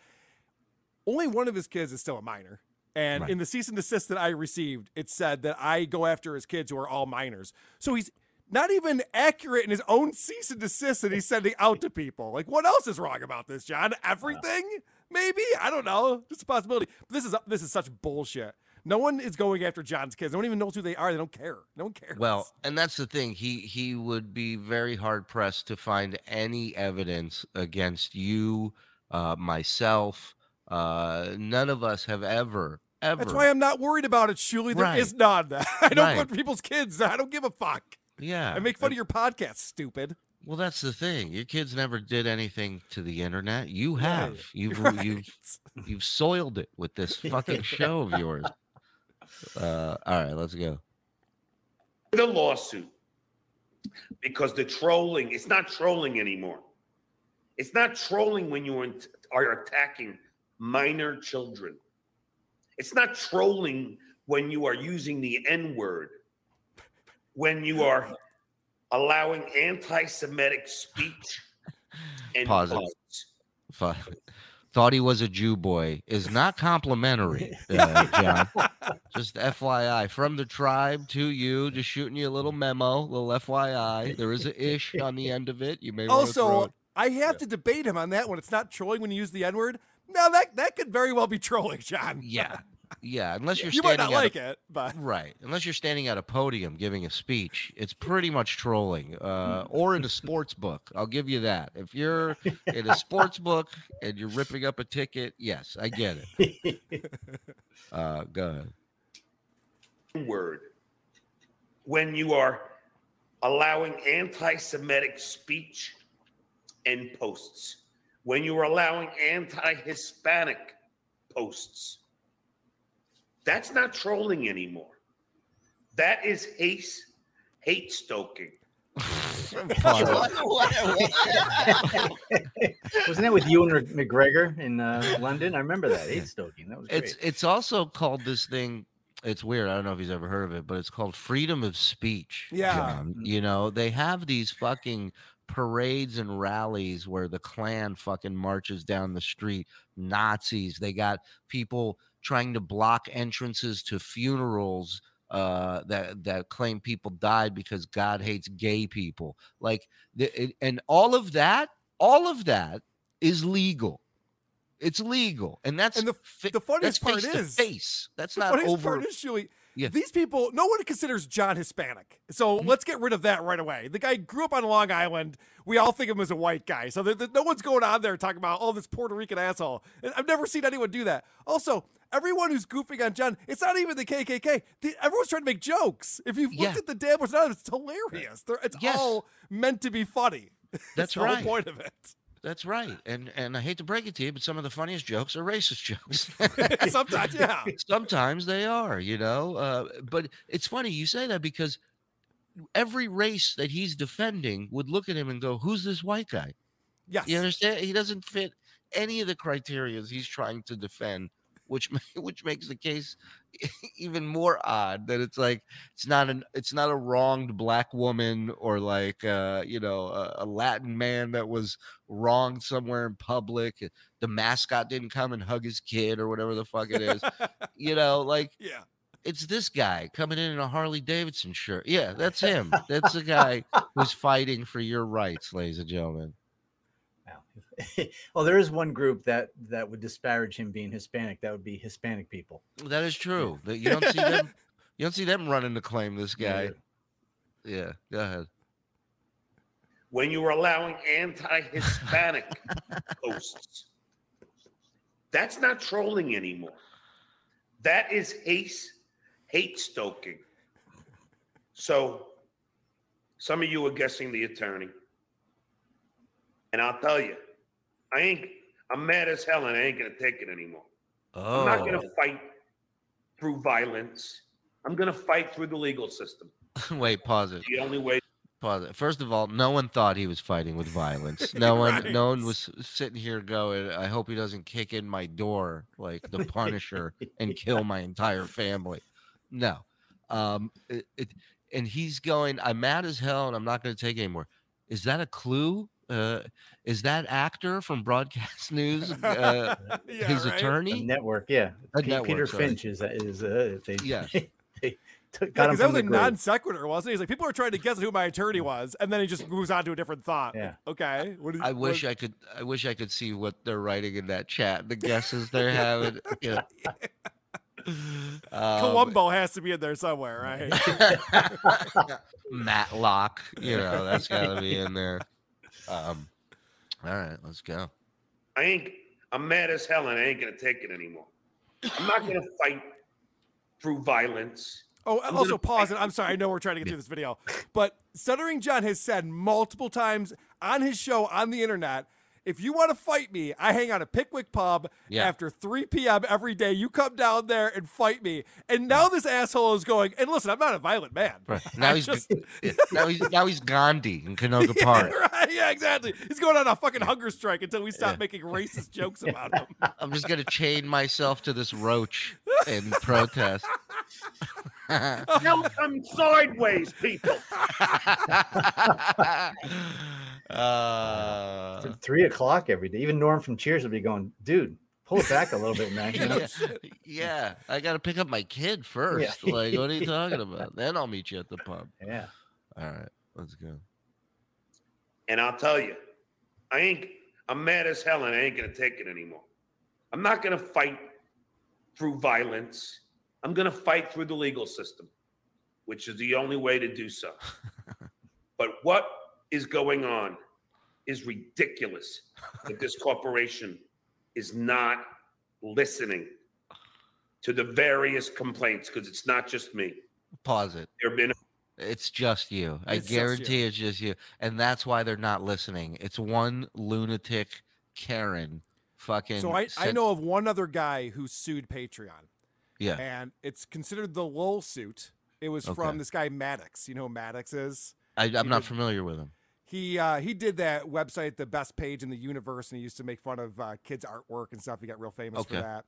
Only one of his kids is still a minor. And Right. in the cease and desist that I received, it said that I go after his kids who are all minors. So he's not even accurate in his own cease and desist that he's sending out to people. Like, what else is wrong about this, John? Everything? Maybe I don't know. Just a possibility. But this is this is such bullshit. No one is going after John's kids. No one even knows who they are. They don't care. No one cares. Well, and that's the thing. He he would be very hard pressed to find any evidence against you, uh, myself. Uh, none of us have ever ever. that's why I'm not worried about it, Shuli. There is Right. none. I don't Right. want people's kids. I don't give a fuck. Yeah. I make fun of your podcast, stupid. Well, that's the thing. Your kids never did anything to the internet. You have. Right, You've right. you've you've soiled it with this fucking show of yours. Uh, all right, let's go. the lawsuit because the trolling it's not trolling anymore it's not trolling when you are are attacking minor children it's not trolling when you are using the n word when you are allowing anti-semitic speech and Pause it. Thought he was a Jew boy is not complimentary, uh, John. Just FYI, from the tribe to you, just shooting you a little memo, little FYI. There is an ish on the end of it. You may want to throw Also, it. I have to debate him on that one. It's not trolling when you use the N word. No, that that could very well be trolling, John. Yeah, yeah. Unless you're you might standing not like a, it, but right. Unless you're standing at a podium giving a speech, it's pretty much trolling. Uh, or in a sports book, I'll give you that. If you're in a sports book and you're ripping up a ticket, yes, I get it. Uh, go ahead. word when you are allowing anti-Semitic speech and posts, when you are allowing anti-Hispanic posts. That's not trolling anymore. That is hate, hate stoking. Wasn't that with you and McGregor in uh, London? I remember that. Hate stoking. That was great. It's it's also called this thing. It's weird. I don't know if he's ever heard of it, but it's called freedom of speech. Yeah. John. You know, they have these fucking parades and rallies where the Klan fucking marches down the street. Nazis. They got people trying to block entrances to funerals uh, that that claim people died because God hates gay people. Like, the, it, and all of that, all of that is legal. It's legal, and that's And the the funniest that's part is face. That's not over. part is Shuli, Yeah. These people, no one considers John Hispanic. So Mm-hmm. let's get rid of that right away. The guy grew up on Long Island. We all think of him as a white guy. So there- there- no one's going on there talking about, oh, this Puerto Rican asshole. I've never seen anyone do that. Also, everyone who's goofing on John, it's not even the KKK. The, everyone's trying to make jokes. If you've looked at the damn what's not, it's hilarious. They're, it's Yes. all meant to be funny. That's the right. whole point of it. That's right. And and I hate to break it to you, but some of the funniest jokes are racist jokes. Sometimes, yeah. Sometimes they are, you know. Uh, but it's funny you say that because every race that he's defending would look at him and go, "Who's this white guy?" Yes. You understand? He doesn't fit any of the criteria he's trying to defend, which which makes the case even more odd. That it's like it's not an it's not a wronged black woman or like uh, you know a, a Latin man that was wronged somewhere in public. The mascot didn't come and hug his kid or whatever the fuck it is. you know, like Yeah. it's this guy coming in in a Harley Davidson shirt. Yeah, that's him. That's the guy who's fighting for your rights, ladies and gentlemen. well, there is one group that that would disparage him being Hispanic. That would be Hispanic people. That is true. That you don't see them. You don't see them running to claim this guy. Yeah, go ahead. when you were allowing anti-Hispanic posts. That's not trolling anymore. That is hate, hate stoking. So, some of you are guessing the attorney, and I'll tell you, I ain't. I'm mad as hell, and I ain't gonna take it anymore. I'm not gonna Oh. fight through violence. I'm gonna fight through the legal system. Wait, pause it. The only way. Pause it. First of all, no one thought he was fighting with violence. No one, Right. no one was sitting here going, "I hope he doesn't kick in my door like the Punisher and kill my entire family." No, um, it, it, and he's going, "I'm mad as hell, and I'm not going to take it anymore." Is that a clue? Uh, is that actor from Broadcast News uh, Yeah, his right? A attorney? network, yeah. A Pe- network, Peter sorry. Finch is is uh, they Yeah. they took, Yeah, got him 'cause that was a non sequitur, wasn't it? He's like, people are trying to guess who my attorney was, and then he just moves on to a different thought. Yeah. Okay. What did, I wish what- I could. I wish I could see what they're writing in that chat. The guesses they're having. Yeah. Um, Columbo has to be in there somewhere, right? Matlock. You know that's got to be in there. Um. All right, let's go. I ain't. I'm mad as hell, and I ain't gonna take it anymore. I'm not gonna fight through violence. Oh, I'm also pause it. I'm sorry. I know we're trying to get through this video, but Stuttering John has said multiple times on his show on the internet, if you want to fight me, I hang out at Pickwick Pub Yeah. after 3 p.m. every day. You come down there and fight me. And now this asshole is going, and listen, I'm not a violent man. Right. Now I he's just- now he's now he's Gandhi in Canoga Park. right, yeah, exactly. He's going on a fucking hunger strike until we stop making racist jokes about him. I'm just gonna chain myself to this roach in protest. No, I'm sideways, people. Uh, Th- Three o'clock every day. Even Norm from Cheers would be going, dude, pull it back a little bit, man. You know? yeah, yeah, I got to pick up my kid first. Yeah. Like, what are you talking about? Then I'll meet you at the pub. yeah. All right, let's go. And I'll tell you, I ain't. I'm mad as hell, and I ain't gonna take it anymore. I'm not gonna fight through violence. I'm gonna fight through the legal system, which is the only way to do so. but what is going on is ridiculous. That this corporation is not listening to the various complaints because it's not just me. Pause it. There have been It's just you. I It's just guarantee it's just you. And that's why they're not listening. It's one lunatic Karen fucking. So I, I know of one other guy who sued Patreon. Yeah. And it's considered the lull suit. It was Okay. from this guy Maddox. You know who Maddox is? I, I'm not did- familiar with him. He uh, he did that website, the best page in the universe, and he used to make fun of uh, kids' artwork and stuff. He got real famous for that.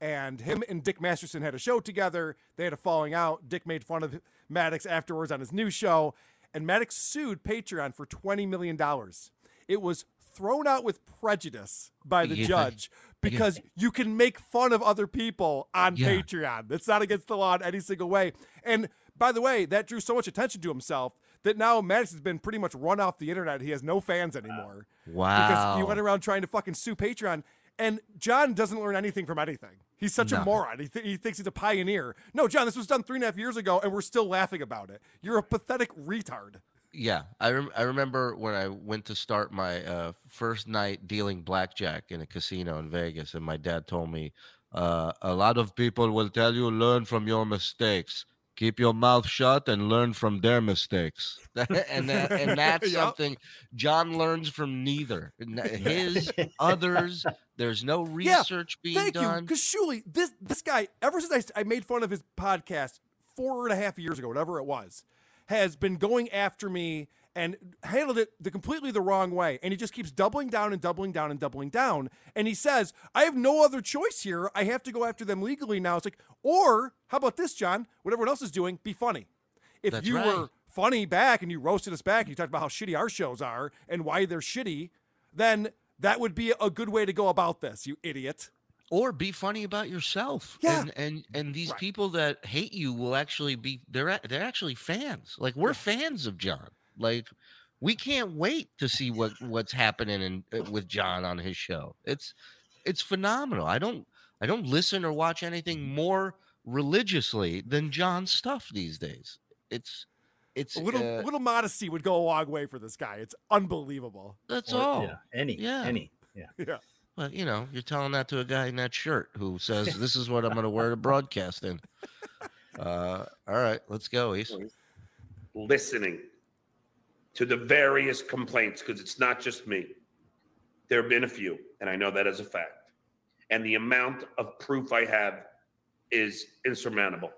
And him and Dick Masterson had a show together. They had a falling out. Dick made fun of Maddox afterwards on his new show, and Maddox sued Patreon for twenty million dollars. It was thrown out with prejudice by the Yeah. judge because you can make fun of other people on Yeah. Patreon. That's not against the law in any single way. And by the way, that drew so much attention to himself that now has been pretty much run off the internet. He has no fans anymore. Wow. Because he went around trying to fucking sue Patreon. And John doesn't learn anything from anything. He's such a moron. He, th- he thinks he's a pioneer. No, John, this was done three and a half years ago, and we're still laughing about it. You're a pathetic retard. Yeah, I rem- I remember when I went to start my uh, first night dealing blackjack in a casino in Vegas, and my dad told me, uh, "A lot of people will tell you learn from your mistakes. Keep your mouth shut and learn from their mistakes." and that, and that's Yup. something John learns from neither his, others. There's no Yeah, research being Thank you, done. because surely this this guy, ever since I, I made fun of his podcast four and a half years ago, whatever it was, has been going after me and handled it the completely the wrong way. And he just keeps doubling down and doubling down and doubling down. And he says, I have no other choice here. I have to go after them legally now. It's like, or how about this, John? What everyone else is doing, be funny. If That's you right. were funny back and you roasted us back and you talked about how shitty our shows are and why they're shitty, then that would be a good way to go about this, you idiot. or be funny about yourself. Yeah. And and and these Right. people that hate you will actually be they're they're actually fans. Like we're fans of John. Like we can't wait to see what what's happening in, uh, with John on his show. It's it's phenomenal. I don't I don't listen or watch anything more religiously than John's stuff these days. It's it's A little uh, little modesty would go a long way for this guy. It's unbelievable. that's Or- all. Yeah, any, Yeah. any. Yeah. Yeah. Well, you know, you're telling that to a guy in that shirt who says, "This is what I'm going to wear to broadcast in." Uh, all right, let's go, East. listening to the various complaints because it's not just me. There have been a few, and I know that as a fact. And the amount of proof I have is insurmountable.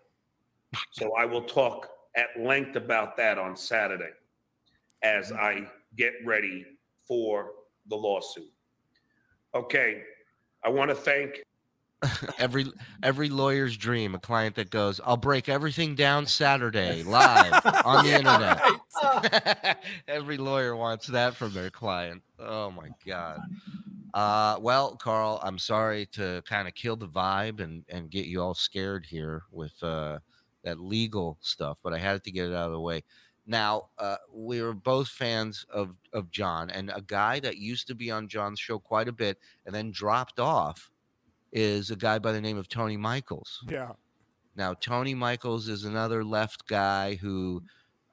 So I will talk at length about that on Saturday as mm-hmm. I get ready for the lawsuit. Okay, I want to thank every every lawyer's dream, a client that goes, "I'll break everything down Saturday live on the internet." every lawyer wants that from their client. Oh my god. Uh, well, Karl, I'm sorry to kind of kill the vibe and and get you all scared here with uh, that legal stuff, but I had to get it out of the way. Now, uh, we were both fans of of John, and a guy that used to be on John's show quite a bit and then dropped off is a guy by the name of Tony Michaels. Yeah. Now, Tony Michaels is another left guy who,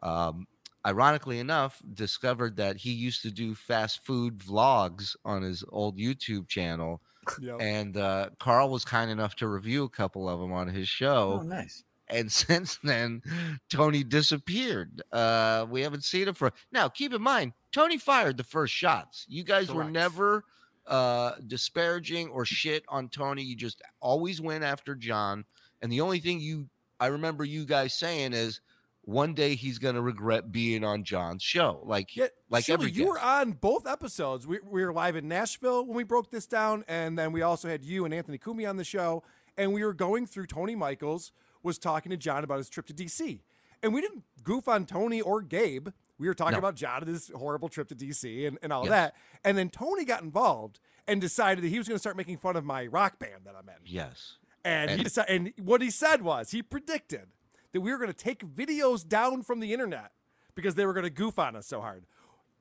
um, ironically enough, discovered that he used to do fast food vlogs on his old YouTube channel. Yep. And uh, Karl was kind enough to review a couple of them on his show. Oh, nice. And since then, Tony disappeared. Uh, we haven't seen him for now. Keep in mind, Tony fired the first shots. You guys were never uh, disparaging or shit on Tony. You just always went after John. And the only thing you, I remember you guys saying is, one day he's gonna regret being on John's show. Like, Yeah, like every you were on both episodes. We, we were live in Nashville when we broke this down, and then we also had you and Anthony Cumia on the show, and we were going through Tony Michaels was talking to John about his trip to DC, and we didn't goof on Tony or Gabe. We were talking No. about John and his horrible trip to DC and, and all Yes. that, and then Tony got involved and decided that he was going to start making fun of my rock band that I'm in. yes. And, he decided, and what he said was he predicted that we were going to take videos down from the internet because they were going to goof on us so hard.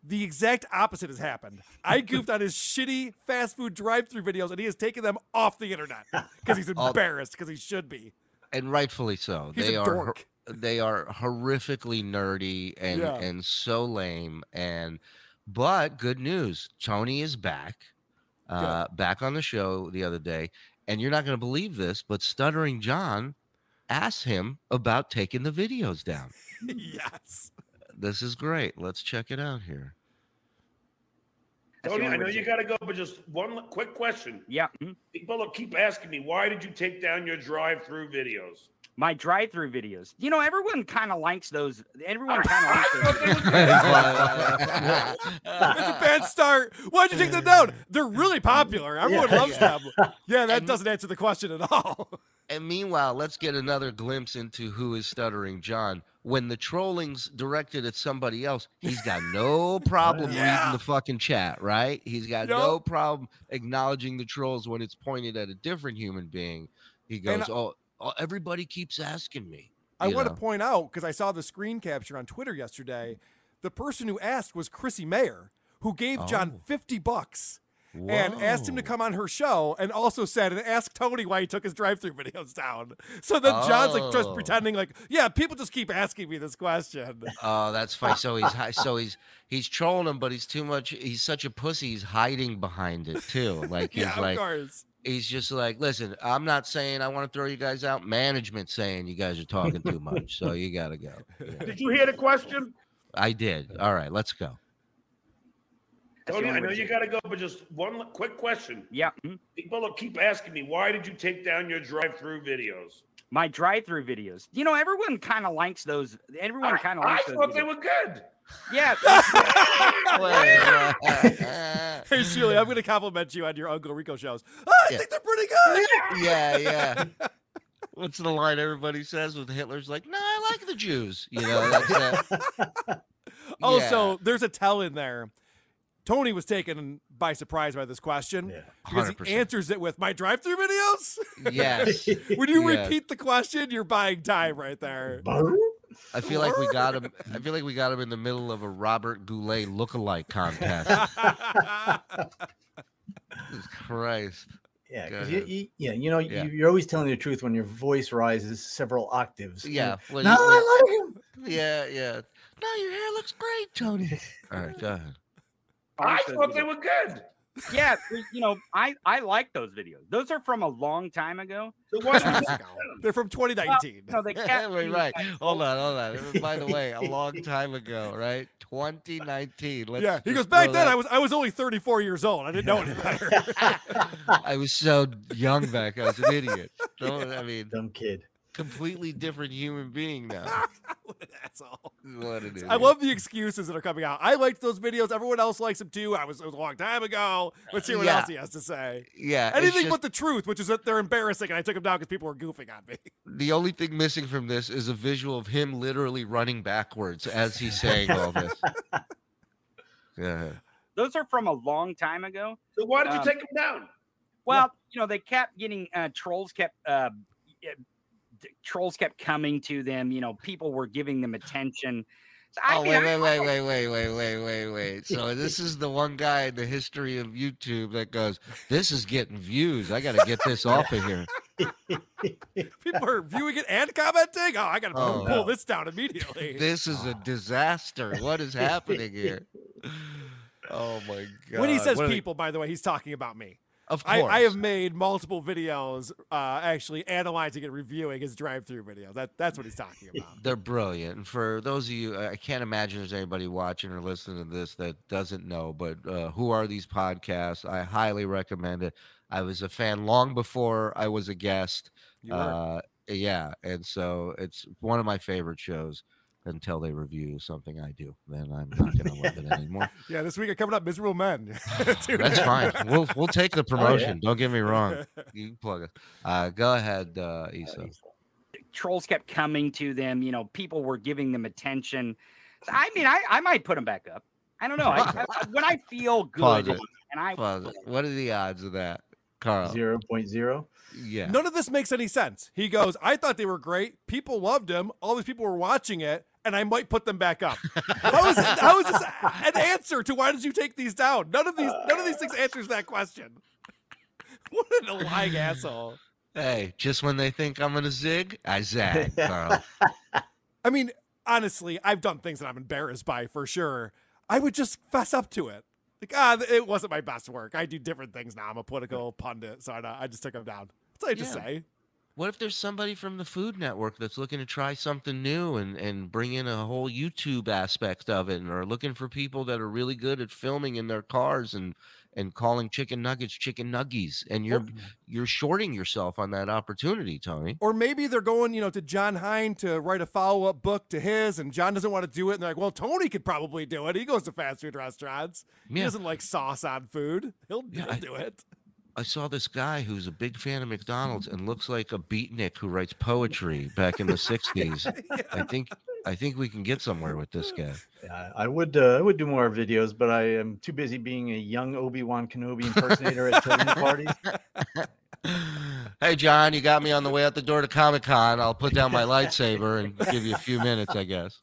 The exact opposite has happened. I goofed on his shitty fast food drive-through videos, and he has taken them off the internet because he's embarrassed because he should be. and rightfully so. He's they a are dork. They are horrifically nerdy and Yeah. and so lame. And but good news, Tony is back, uh, back on the show the other day. And you're not going to believe this, but Stuttering John asked him about taking the videos down. yes. This is great. Let's check it out here. Tony, I know you got to go, but just one quick question. Yeah. People keep asking me, why did you take down your drive-through videos? My drive-through videos. You know, everyone kind of likes those. Everyone kind of likes those. it's a bad start. Why'd you take them down? They're really popular. Everyone Yeah. loves Yeah. them. Yeah, that doesn't answer the question at all. And meanwhile, let's get another glimpse into who is stuttering John. When the trolling's directed at somebody else, he's got no problem Yeah. reading the fucking chat, right? He's got no Nope. problem acknowledging the trolls when it's pointed at a different human being. He goes, And "Oh, oh everybody keeps asking me." I you want know? to point out because I saw the screen capture on Twitter yesterday. The person who asked was Chrissy Mayer, who gave John Oh. 50 bucks and asked him to come on her show and also said and asked Tony why he took his drive-through videos down. So then John's like just Oh. pretending like, yeah, people just keep asking me this question. Oh, that's funny. So he's so he's he's trolling him, but he's too much. He's such a pussy. He's hiding behind it too. Like he's yeah, like of course. He's just like, listen, I'm not saying I want to throw you guys out. Management saying you guys are talking too much, so you got to go. Yeah. Did you hear the question? I did. All right, let's go. Tony, I know you got to go, but just one quick question. Yeah. mhm. People keep asking me, why did you take down your drive-through videos? My drive-through videos. You know, everyone kind of likes those. Everyone kind of I likes those. thought they were good. Yeah. hey, Shuli, I'm going to compliment you on your Uncle Rico shows. Oh, I Yeah. think they're pretty good. Yeah, yeah. What's the line everybody says with Hitler's like, no, I like the Jews. You know, that's that. Also, oh, Yeah. there's a tell in there. Tony was taken by surprise by this question because he 100%. answers it with my drive-through videos. Yes. when you Yes. repeat the question, you're buying time right there. I feel like we got him. I feel like we got him in the middle of a Robert Goulet lookalike contest. Christ. Yeah, Go 'cause you, you, yeah, you know, Yeah. you, you're always telling the truth when your voice rises several octaves. Yeah. Well, no, you- I like him. Yeah, yeah. No, your hair looks great, Tony. All right, go ahead. I Those thought they were good. Yeah, you know, I I like those videos. Those are from a long time ago. So why did you Years ago. They're from 2019. No, they kept Wait, being right. Hold on, hold on. By the way, a long time ago, right? 2019. Let's yeah, he goes back then. that- I was I was only 34 years old. I didn't know any better. I was so young back. I was an idiot. Don't, I mean, Dumb kid. Completely different human being now. what an asshole. What an. I love the excuses that are coming out. I liked those videos. Everyone else likes them too. I was it was a long time ago. Let's see what Yeah. else he has to say. Yeah, Anything just- but the truth, which is that they're embarrassing, and I took them down because people were goofing on me. The only thing missing from this is a visual of him literally running backwards as he's saying all this. yeah. Those are from a long time ago. So why did you Um, take them down? Well, you know, they kept getting uh, trolls kept uh, yeah, d- trolls kept coming to them. You know, people were giving them attention. So, I oh mean, wait, I- wait, wait, wait, wait, wait, wait, wait, wait. So this is the one guy in the history of YouTube that goes, "This is getting views. I got to get this off of here." People are viewing it and commenting. Oh, I gotta Oh, pull no. this down immediately. This is a disaster. What is happening here? Oh my god! when he says What are they- people, by the way, he's talking about me. Of I, course, I have made multiple videos uh, actually analyzing and reviewing his drive-through videos. That that's what he's talking about. They're brilliant. And for those of you, I can't imagine there's anybody watching or listening to this that doesn't know. But uh, who are these podcasts? I highly recommend it. I was a fan long before I was a guest. You were. Uh, yeah, and so it's one of my favorite shows. Until they review something I do, then I'm not going to love it anymore. yeah, this week are coming up, miserable men. That's fine. We'll we'll take the yeah. promotion. Don't get me wrong. You can plug it. Uh, go ahead, uh, Issa. trolls kept coming to them. You know, people were giving them attention. I mean, I, I might put them back up. I don't know. I, I, when I feel good, it. and I Pause. What are the odds of that, Karl? Zero point zero. Yeah. None of this makes any sense. He goes, I thought they were great. People loved him. All these people were watching it, and I might put them back up. How is, how is this an answer to why did you take these down? None of these none of these things answers that question. What an lying asshole. Hey, just when they think I'm gonna zig, I zag, Karl. I mean, honestly, I've done things that I'm embarrassed by for sure. I would just fess up to it. Like, ah, it wasn't my best work. I do different things now. I'm a political pundit, so I, I just took them down. That's all I just Yeah. say. What if there's somebody from the Food Network that's looking to try something new and, and bring in a whole YouTube aspect of it, and are looking for people that are really good at filming in their cars and and calling chicken nuggets chicken nuggies, and you're you're shorting yourself on that opportunity, Tony. Or maybe they're going, you know, to John Hine to write a follow up book to his, and John doesn't want to do it. And they're like, well, Tony could probably do it. He goes to fast food restaurants. He doesn't like sauce on food. He'll, Yeah, he'll I- do it. I saw this guy who's a big fan of McDonald's and looks like a beatnik who writes poetry back in the '60s. I think I think we can get somewhere with this guy. Yeah, I would uh, I would do more videos, but I am too busy being a young Obi Wan Kenobi impersonator at children's parties. Hey, John, you got me on the way out the door to Comic Con. I'll put down my lightsaber and give you a few minutes, I guess.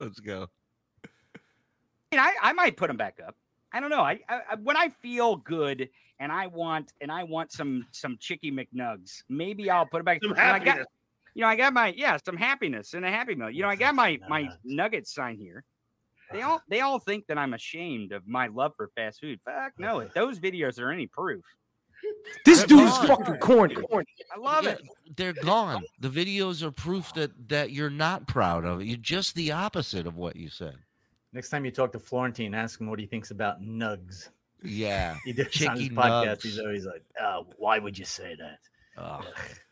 Let's go. I, mean, I, I might put them back up. I don't know. I, I, I when I feel good and I want and I want some some chicky McNugs, maybe I'll put it back. Some You know, I got, happiness. you know, I got my yeah, some happiness and a happy meal. You know, I got my my Nuggets sign here. They all they all think that I'm ashamed of my love for fast food. Fuck no, if those videos are any proof. This They're dude is gone. fucking corny. I love Yeah, it. They're gone. The videos are proof that that you're not proud of it. You're just the opposite of what you said. Next time you talk to Florentine, ask him what he thinks about nugs. Yeah. He does on his podcast. nugs. He's always like, "Oh, why would you say that? Ugh,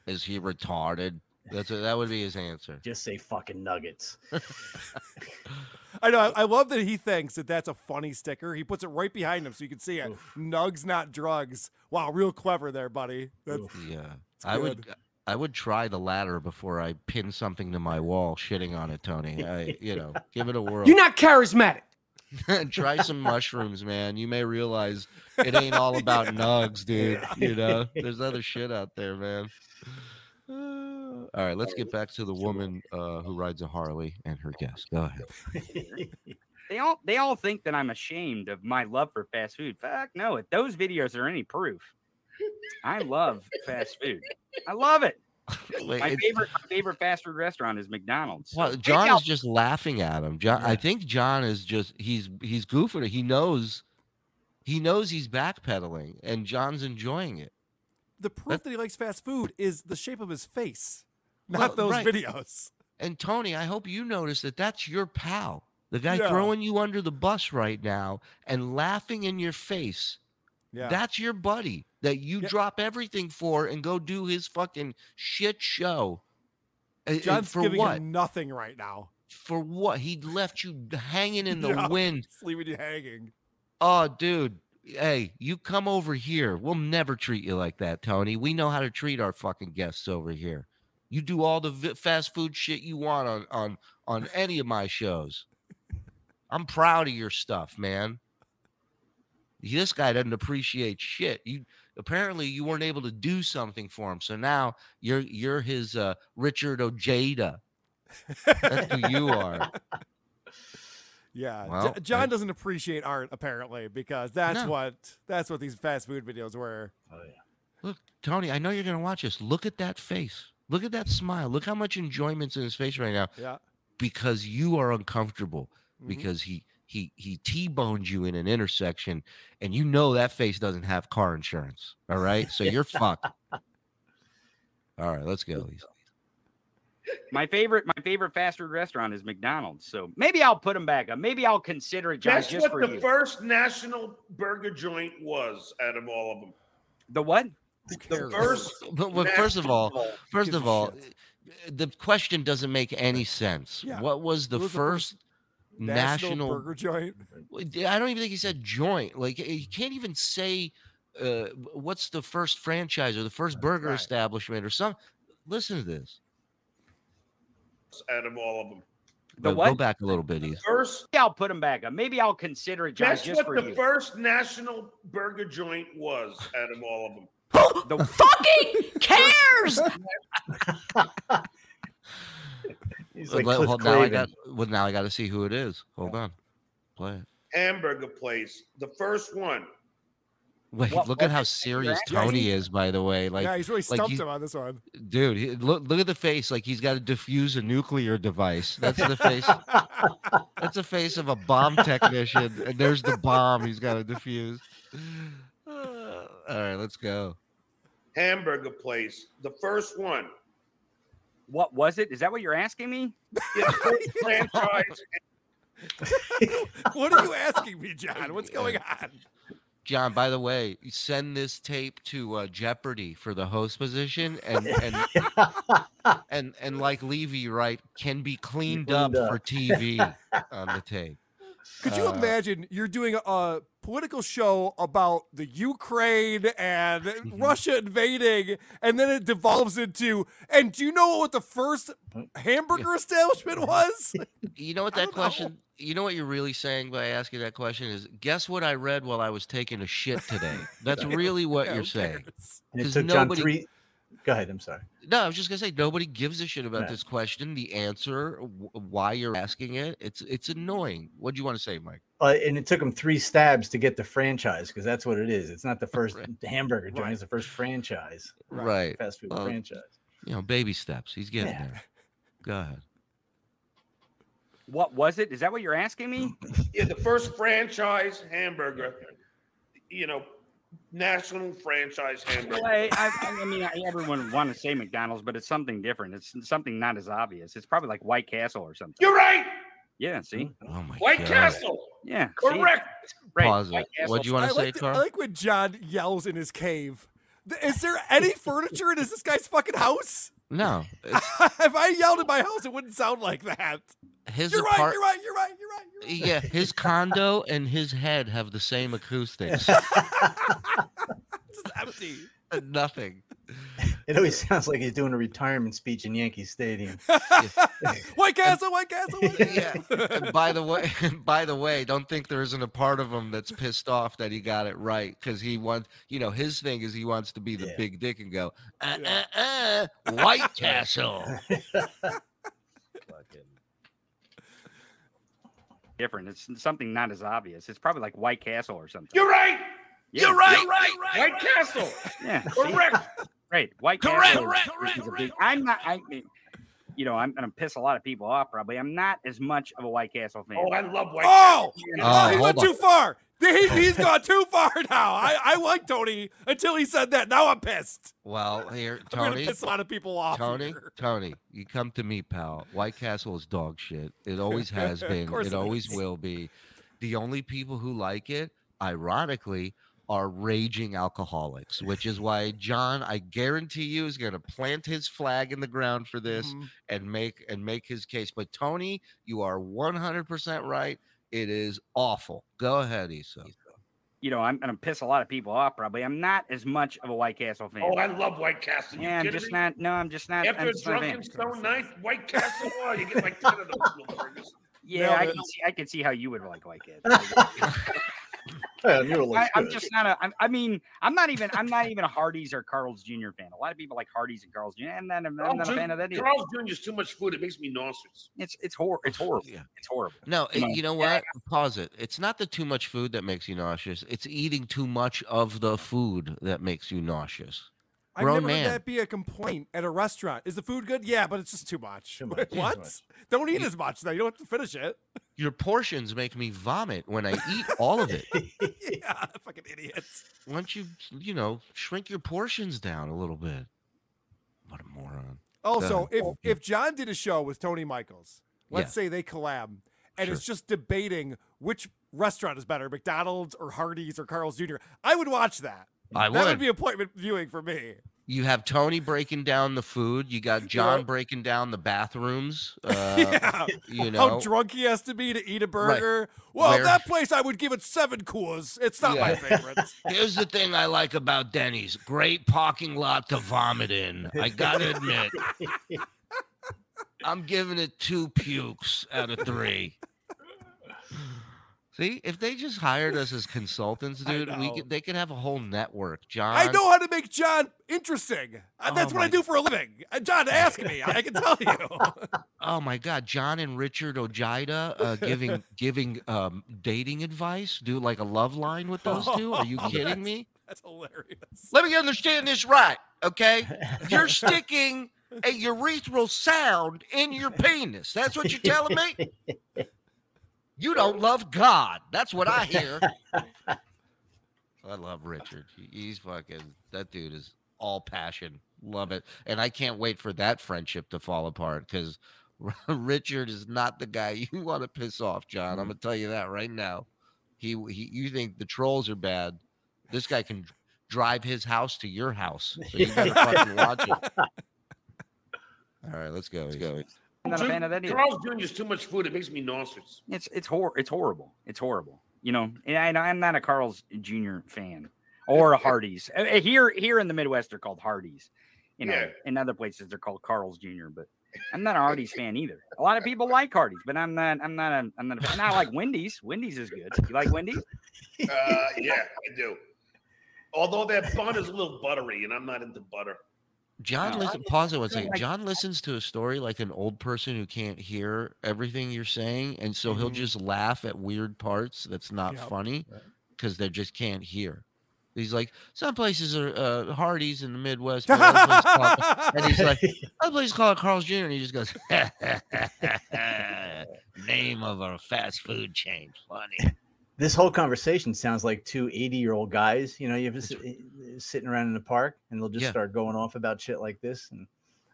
is he retarded? That's a, that would be his answer. Just say fucking nuggets." I know. I, I love that he thinks that that's a funny sticker. He puts it right behind him so you can see it. Nugs, not drugs. Wow, real clever there, buddy. That's, Yeah. I would good. I would try the latter before I pin something to my wall shitting on it, Tony. I you know, give it a whirl. You're not charismatic. try some mushrooms, man. You may realize it ain't all about nugs, dude. You know, there's other shit out there, man. Uh, all right, let's get back to the woman uh, who rides a Harley and her guest. Go ahead. They all they all think that I'm ashamed of my love for fast food. Fuck no, if those videos are any proof. I love fast food. I love it. Wait, My favorite my favorite fast food restaurant is McDonald's. Well, John is just laughing at him. John, I think John is just he's he's goofing. it. He knows he knows he's backpedaling, and John's enjoying it. the proof that he likes fast food is the shape of his face, not Well, those right. videos. And Tony, I hope you notice that that's your pal, the guy Yeah. throwing you under the bus right now and laughing in your face. Yeah. That's your buddy that you drop everything for and go do his fucking shit show. John's for giving what? him nothing right now. For what? He left you hanging in the Yeah, wind. leaving you hanging. Oh, dude. Hey, you come over here. We'll never treat you like that, Tony. We know how to treat our fucking guests over here. You do all the vi- fast food shit you want on on on any of my shows. I'm proud of your stuff, man. This guy doesn't appreciate shit. You apparently you weren't able to do something for him, so now you're you're his uh, Richard Ojeda. That's who you are. Yeah, Jo- Well, John I- doesn't appreciate art apparently because that's No. what that's what these fast food videos were. Oh yeah. Look, Tony, I know you're gonna watch this. Look at that face. Look at that smile. Look how much enjoyment's in his face right now. Yeah. Because you are uncomfortable. Mhm. Because he he he T-boned you in an intersection, and you know that face doesn't have car insurance. All right, so you're fucked. All right, let's go. Lisa. my favorite my favorite fast food restaurant is McDonald's. So maybe I'll put them back up. Maybe I'll consider it, John, Guess just what for the you. first national burger joint was out of all of them? the what? The first. But, but first of all, first of all, the question doesn't make any sense. Yeah. What was the was first first national, National burger joint. I don't even think he said joint. Like he can't even say uh, what's the first franchise or the first burger Right. establishment or some. Listen to this. out of all of them. The Go- Go back a little bit. Ethan. First. Maybe I'll put them back up. Maybe I'll consider it, John, Guess just what for the you. first national burger joint was out of all of them? The Fucking cares. He's like let- Cliff hold- now I got. Well, now I got to see who it is. Hold on. Play it. Hamburger place. The first one. Wait, What- look at what how is it? serious Yeah, Tony he- is. By the way, like yeah, he's really like stumped he- him on this one. dude, he, look look at the face. Like he's got to defuse a nuclear device. That's the face. That's the face of a bomb technician, and there's the bomb he's got to defuse. Uh, all right, let's go. Hamburger place. The first one. What was it? Is that what you're asking me? Franchise. what are you asking me, John? What's going on? John, by the way, send this tape to uh, Jeopardy for the host position, and and and and like Levy, right, can be cleaned, cleaned up, up. for TV on the tape. Could you Uh, imagine you're doing a political show about the Ukraine and mm-hmm. Russia invading, and then it devolves into. And do you know what the first mm-hmm. hamburger establishment mm-hmm. was? You know what that question? You know what you're really saying by asking that question is guess what I read while I was taking a shit today. That's really what Yeah, you're saying. And it Because took John nobody. three. Go ahead. I'm sorry. No, I was just gonna say nobody gives a shit about Yeah. this question. The answer, w- why you're asking it, it's it's annoying. What do you want to say, Mike? Uh, and it took him three stabs to get the franchise because that's what it is. It's not the first hamburger joint; it's the first franchise. Right. Fast food Well, franchise. You know, baby steps. He's getting Yeah. there. Go ahead. What was it? Is that what you're asking me? Yeah, the first franchise hamburger, you know, national franchise hamburger. Well, I, I, I mean, I, everyone would want to say McDonald's, but it's something different. It's something not as obvious. It's probably like White Castle or something. You're right. Yeah. See. Oh my White God. Castle. Yeah. Correct. Right. Pause White it. What do you Castle. want I to say, like, the- Karl? I like when John yells in his cave. Is there any furniture in this guy's fucking house? No, if I yelled in my house, it wouldn't sound like that. His You're right. You're right. You're right. You're right. You're right. Yeah, his condo and his head have the same acoustics. Just empty. Nothing. It always sounds like he's doing a retirement speech in Yankee Stadium. White Castle. White Castle. White Castle. Yeah. And by the way, by the way, don't think there isn't a part of him that's pissed off that he got it right because he wants, you know, his thing is he wants to be the big dick and go, uh, uh, uh, White Castle. Different. It's something not as obvious. It's probably like White Castle or something. You're right. Yeah, You're right. You're right. White Castle. Yeah. Correct. Right. White Correct, Castle. correct, is- correct, big- I'm not. I. Mean, you know, I'm gonna piss a lot of people off. Probably. I'm not as much of a White Castle fan. Oh, I love White Oh, Castle. oh, he went on. too far. He, he's gone too far now. I, I like Tony until he said that. Now I'm pissed. Well, here, Tony. I'm gonna piss a lot of people off. Tony, here. Tony, you come to me, pal. White Castle is dog shit. It always has been. It it always will be. The only people who like it, ironically, are raging alcoholics, which is why John, I guarantee you, is going to plant his flag in the ground for this Mhm. and make and make his case. But Tony, you are 100% right. It is awful. Go ahead, Issa. You know, I'm gonna piss a lot of people off. Probably. I'm not as much of a White Castle fan. Oh, I love White Castle. You yeah, I'm just me? not. No, I'm just not. After I'm a just not a fan. drunken stone night, White Castle, oh, you get like 10 of those little burgers. Yeah, I Nailed can see. I can see how you would like White Castle. Yeah, I, I'm just not a. I'm, I mean, I'm not even. I'm not even a Hardee's or Carl's Jr. fan. A lot of people like Hardee's and Carl's Jr. I'm not, I'm Carl not a fan of that either. Carl's Jr. is too much food. It makes me nauseous. It's it's hor- It's horrible. Yeah. It's horrible. No, You it- know, you know yeah, what? Pause it. It's not the too much food that makes you nauseous. It's eating too much of the food that makes you nauseous. I've Grown never man. heard that be a complaint at a restaurant. Is the food good? Yeah, but it's just too much. Too much, too what? much. Don't eat as much though. You don't have to finish it. Your portions make me vomit when I eat all of it. yeah, fucking idiots. Why don't you, you know, shrink your portions down a little bit? What a moron. Also, ahead. if if John did a show with Tony Michaels, let's Yeah. say they collab, and it's just debating which restaurant is better, McDonald's or Hardee's or Carl's Jr., I would watch that. I That would would. be appointment viewing for me. You have Tony breaking down the food. You got John Yeah. breaking down the bathrooms. Uh, yeah. You know How drunk he has to be to eat a burger. Well, Where- that place I would give it seven Coors. It's not my favorite. Here's the thing I like about Denny's great parking lot to vomit in. I gotta admit, I'm giving it two pukes out of three. See, if they just hired us as consultants, dude, we could, they could have a whole network. John, I know how to make John interesting. Uh, That's Oh what I do for a living. Uh, John, ask me. I can tell you. Oh my God, John and Richard Ojeda uh, giving giving um, dating advice. Do like a love line with those two? Are you kidding me? That's hilarious. Let me understand this right, okay? You're sticking a urethral sound in your penis. That's what you're telling me? You don't love God. That's what I hear. I love Richard. He's fucking that dude is all passion. Love it. And I can't wait for that friendship to fall apart because Richard is not the guy you want to piss off, John. Mm-hmm. I'm gonna tell you that right now. He, he you think the trolls are bad. This guy can drive his house to your house. So you better fucking watch it. All right, let's go. Let's go. I'm not a fan of that either. Carl's Jr. is too much food. It makes me nauseous. It's it's hor- It's horrible. It's horrible. You know, and I, I'm not a Carl's Jr. fan or a Hardee's. Uh, uh, Here, here in the Midwest, they're called Hardee's. You know, Yeah. in other places they're called Carl's Jr. But I'm not a Hardee's fan either. A lot of people like Hardee's, but I'm not. I'm not. A, I'm not. A, I like Wendy's. Wendy's is good. You like Wendy's? Uh, yeah, I do. Although that bun is a little buttery, and I'm not into butter. John, No. listen, pause it one second. like- John listens to a story like an old person who can't hear everything you're saying, and so he'll Mhm. just laugh at weird parts that's not Yep. funny because they just can't hear. He's like, some places are uh, Hardee's in the Midwest, but other places call it-" and he's like, other places call it Carl's Jr. And he just goes, name of a fast food chain, funny. This whole conversation sounds like two 80 year old guys. You know, you ever just eh, sitting around in the park and they'll just Yeah. start going off about shit like this and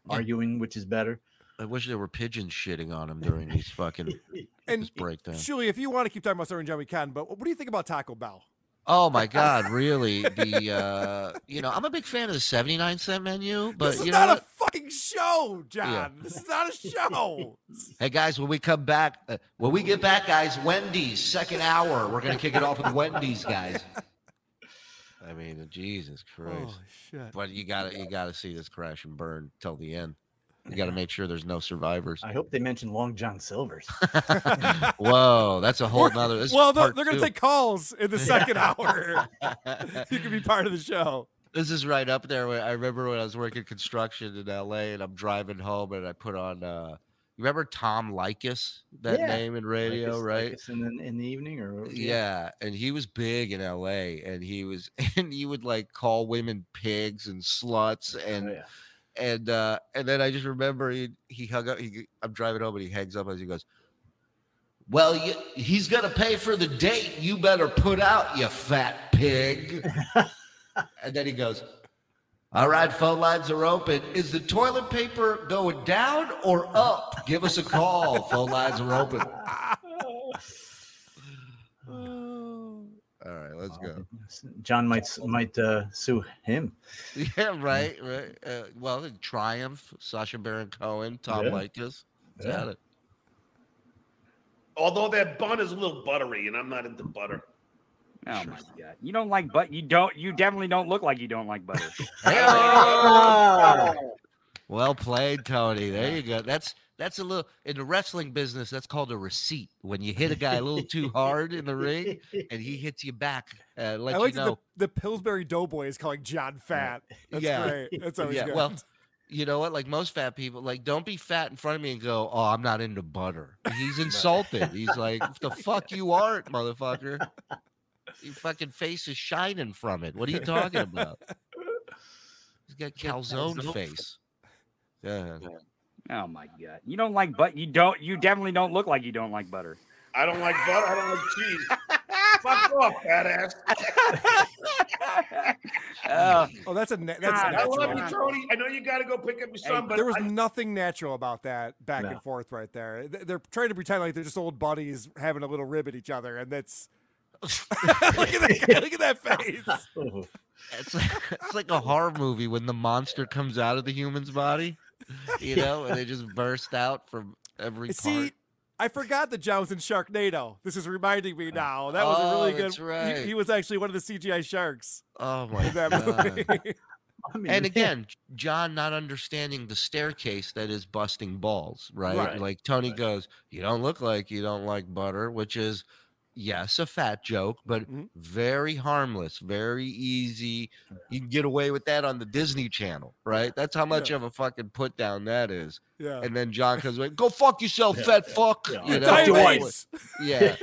arguing which is better. I wish there were pigeons shitting on him during these fucking And this breakdown. Shuli, if you want to keep talking about Southern John, we can. But what do you think about Taco Bell? Oh my God, really? The uh you know, I'm a big fan of the 79 cent menu, but this is you know not what? a fucking show, John. This is not a show. Hey guys, when we come back, uh, when we get back, guys, Wendy's second hour. We're gonna kick it off with Wendy's, guys. I mean, Jesus Christ! Holy shit. But you gotta, you gotta see this crash and burn till the end. You gotta make sure there's no survivors. I hope they mention Long John Silver's. Whoa, that's a whole We're- nother. This well, they're, they're going to take calls in the second hour. you can be part of the show. This is right up there. When I remember when I was working construction in LA and I'm driving home and I put on uh you remember Tom Leykis, that Yeah. name in radio, Like right? it's in the, in the evening or Yeah, and he was big in LA and he was and he would like call women pigs and sluts and yeah. And uh and then I just remember he he hung up he I'm driving home and he hangs up as he goes well, you, he's gonna pay for the date. You better put out, you fat pig. and then he goes, "All right, phone lines are open. Is the toilet paper going down or up? Give us a call. phone lines are open." All right, let's go. John might might uh, sue him. Yeah, right, right. Uh, well, the Triumph, Sacha Baron Cohen, Tom Yeah. Leykis. Yeah. Got it. Although that bun is a little buttery, and I'm not into butter. Oh my god! You don't like but you don't. You definitely don't look like you don't like butter. Well played, Tony. There you go. That's that's a little in the wrestling business. That's called a receipt. When you hit a guy a little too hard in the ring, and he hits you back, uh, let I like you know. the, the Pillsbury Doughboy is calling John fat. That's yeah, great. That's always yeah. good. Well, you know what? Like most fat people, like don't be fat in front of me and go, "Oh, I'm not into butter." He's insulted. He's like, "The fuck you aren't, motherfucker." Your fucking face is shining from it. What are you talking about? He's got calzone face. Yeah. Yeah. Oh my god! You don't like but you don't. You definitely don't look like you don't like butter. I don't like butter. I don't like cheese. Fuck off, fat ass. Uh, oh, that's a na- that's God, I love you, Tony. I know you got to go pick up your son, but there was I, nothing natural about that back No. and forth right there. They're trying to pretend like they're just old buddies having a little rib at each other, and that's look at that guy, look at that face. It's like, it's like a horror movie when the monster comes out of the human's body, you know, and they just burst out from every See, part. I forgot that John was in Sharknado. This is reminding me now. That was a really Oh, good. that's he- right. He, was actually one of the CGI sharks Oh my god! I mean, and again, John not understanding the staircase that is busting balls, right? Right. Like Tony goes, "You don't look like you don't like butter," which is yes, a fat joke, but Mhm. very harmless, very easy. You can get away with that on the Disney Channel, right? That's how much Yeah. of a fucking put down that is. yeah. And then John comes like, "Go fuck yourself, Yeah, fat yeah, fuck." yeah. You know, yeah.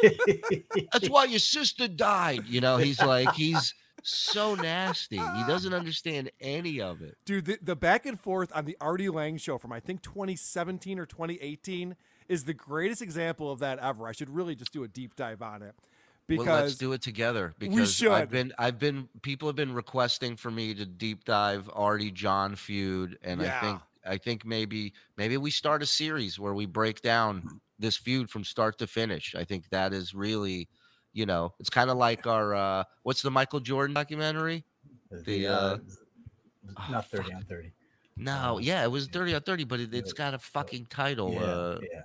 That's why your sister died. You know, he's like, he's so nasty. He doesn't understand any of it. Dude, the, the back and forth on the Artie Lange show from I think 2017 or 2018 is the greatest example of that ever. I should really just do a deep dive on it because well, let's do it together because should. I've been, I've been, people have been requesting for me to deep dive Artie John feud, and I think, I think maybe, maybe we start a series where we break down this feud from start to finish. I think that is really, you know, it's kind of like our, uh what's the Michael Jordan documentary? The, uh, not 30 on 30. No, yeah, it was 30 on 30, but it, it's got a fucking title. Yeah, uh, yeah.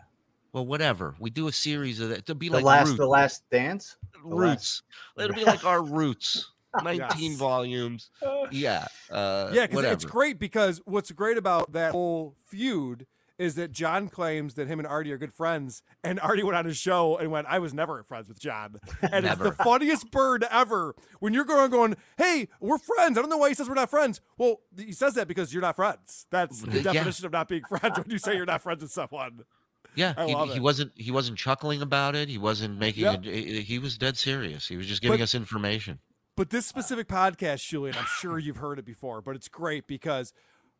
well, whatever. We do a series of that to be The like last, Roots. the last dance. The last- Roots. It'll be like our Roots. 19 Yes. volumes. Yeah. Uh, yeah, because it's great because what's great about that whole feud is that John claims that him and Artie are good friends, and Artie went on his show and went, "I was never friends with John," and it's the funniest bird ever. When you're going, going, "Hey, we're friends," I don't know why he says we're not friends. Well, he says that because you're not friends. That's the Yeah. definition of not being friends when you say you're not friends with someone. Yeah, he, he wasn't he wasn't chuckling about it. He wasn't making Yeah. it. He he was dead serious. He was just giving But- us information. But this specific podcast, Julian, I'm sure you've heard it before, but it's great because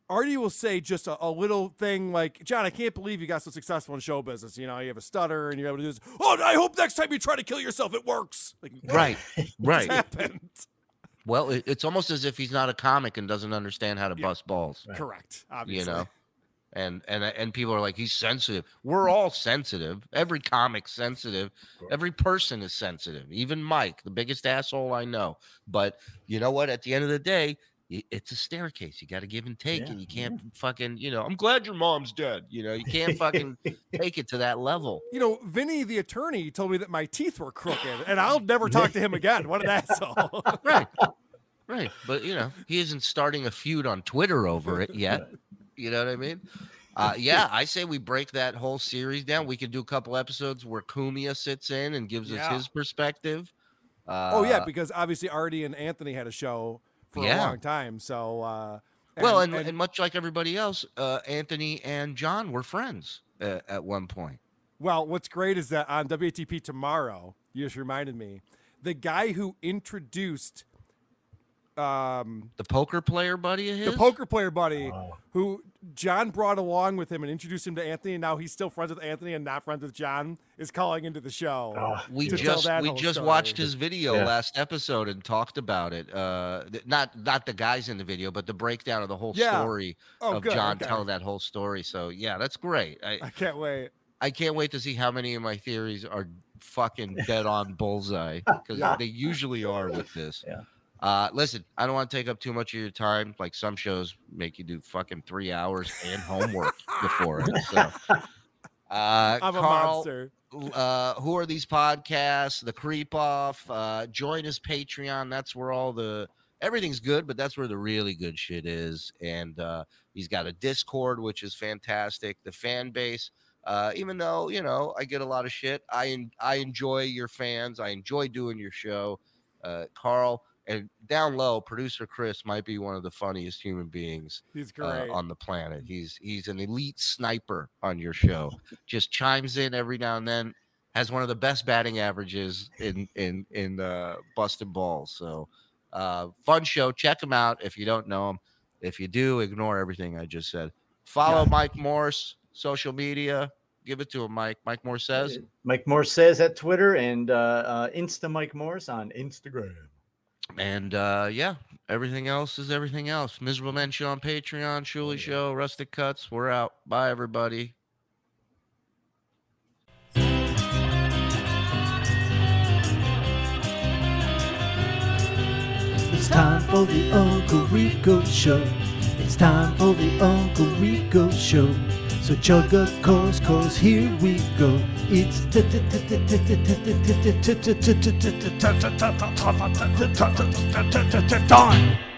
Artie will say just a, a little thing like, John, I can't believe you got so successful in show business. You know, you have a stutter and you're able to do this. Oh, I hope next time you try to kill yourself, it works. Like, Right, right. happened? Well, it, it's almost as if he's not a comic and doesn't understand how to bust balls. Correct. Obviously. You know, and and and people are like, he's sensitive. We're all sensitive. Every comic's sensitive. Every person is sensitive. Even Mike, the biggest asshole I know. But you know what? At the end of the day, y- it's a staircase. You got to give and take, and you can't fucking. You know, I'm glad your mom's dead. You know, you can't fucking take it to that level. You know, Vinny, the attorney, told me that my teeth were crooked, and I'll never talk to him again. What an asshole. right. Right. But you know, he isn't starting a feud on Twitter over it yet. You know what I mean? Uh, yeah, I say we break that whole series down. We could do a couple episodes where Cumia sits in and gives us his perspective. Uh, oh, yeah, because obviously Artie and Anthony had a show for a Yeah. long time. So, uh, well, and, and, much like everybody else, uh, Anthony and John were friends uh, at one point. Well, what's great is that on WATP tomorrow, you just reminded me, the guy who introduced um, The poker player buddy of his. the poker player buddy, who John brought along with him and introduced him to Anthony, and now he's still friends with Anthony and not friends with John, is calling into the show. we just we just story. watched his video Yeah. last episode and talked about it. Uh, th- not not the guys in the video, but the breakdown of the whole Yeah. story Oh, of good, John okay. telling that whole story. So yeah, that's great. I, I can't wait. I can't wait to see how many of my theories are fucking dead on bullseye because Yeah. they usually are with this. Yeah. Uh, listen, I don't want to take up too much of your time. Like some shows make you do fucking three hours and homework before it. So, uh, I'm a monster. uh, who are these podcasts? The Creep Off. Uh, join his Patreon. That's where all the everything's good, but that's where the really good shit is. And uh, he's got a Discord, which is fantastic. The fan base. Uh, even though you know I get a lot of shit, I I enjoy your fans. I enjoy doing your show, uh, Karl. And down low, producer Chris might be one of the funniest human beings He's uh, on the planet. He's he's an elite sniper on your show. Just chimes in every now and then. Has one of the best batting averages in in in uh, busted balls. So uh, fun show. Check him out if you don't know him. If you do, ignore everything I just said. Follow Mike Morse social media. Give it to him, Mike. Mike Morse says. Mike Morse says at Twitter and uh, uh, Insta Mike Morse on Instagram. And uh, yeah, everything else is everything else. Miserable Men Show on Patreon, Shuli Show, Rustic Cuts. We're out. Bye, everybody. It's time for the Uncle Rico Show. It's time for the Uncle Rico Show. So chug a Coors, cause here we go. It's time.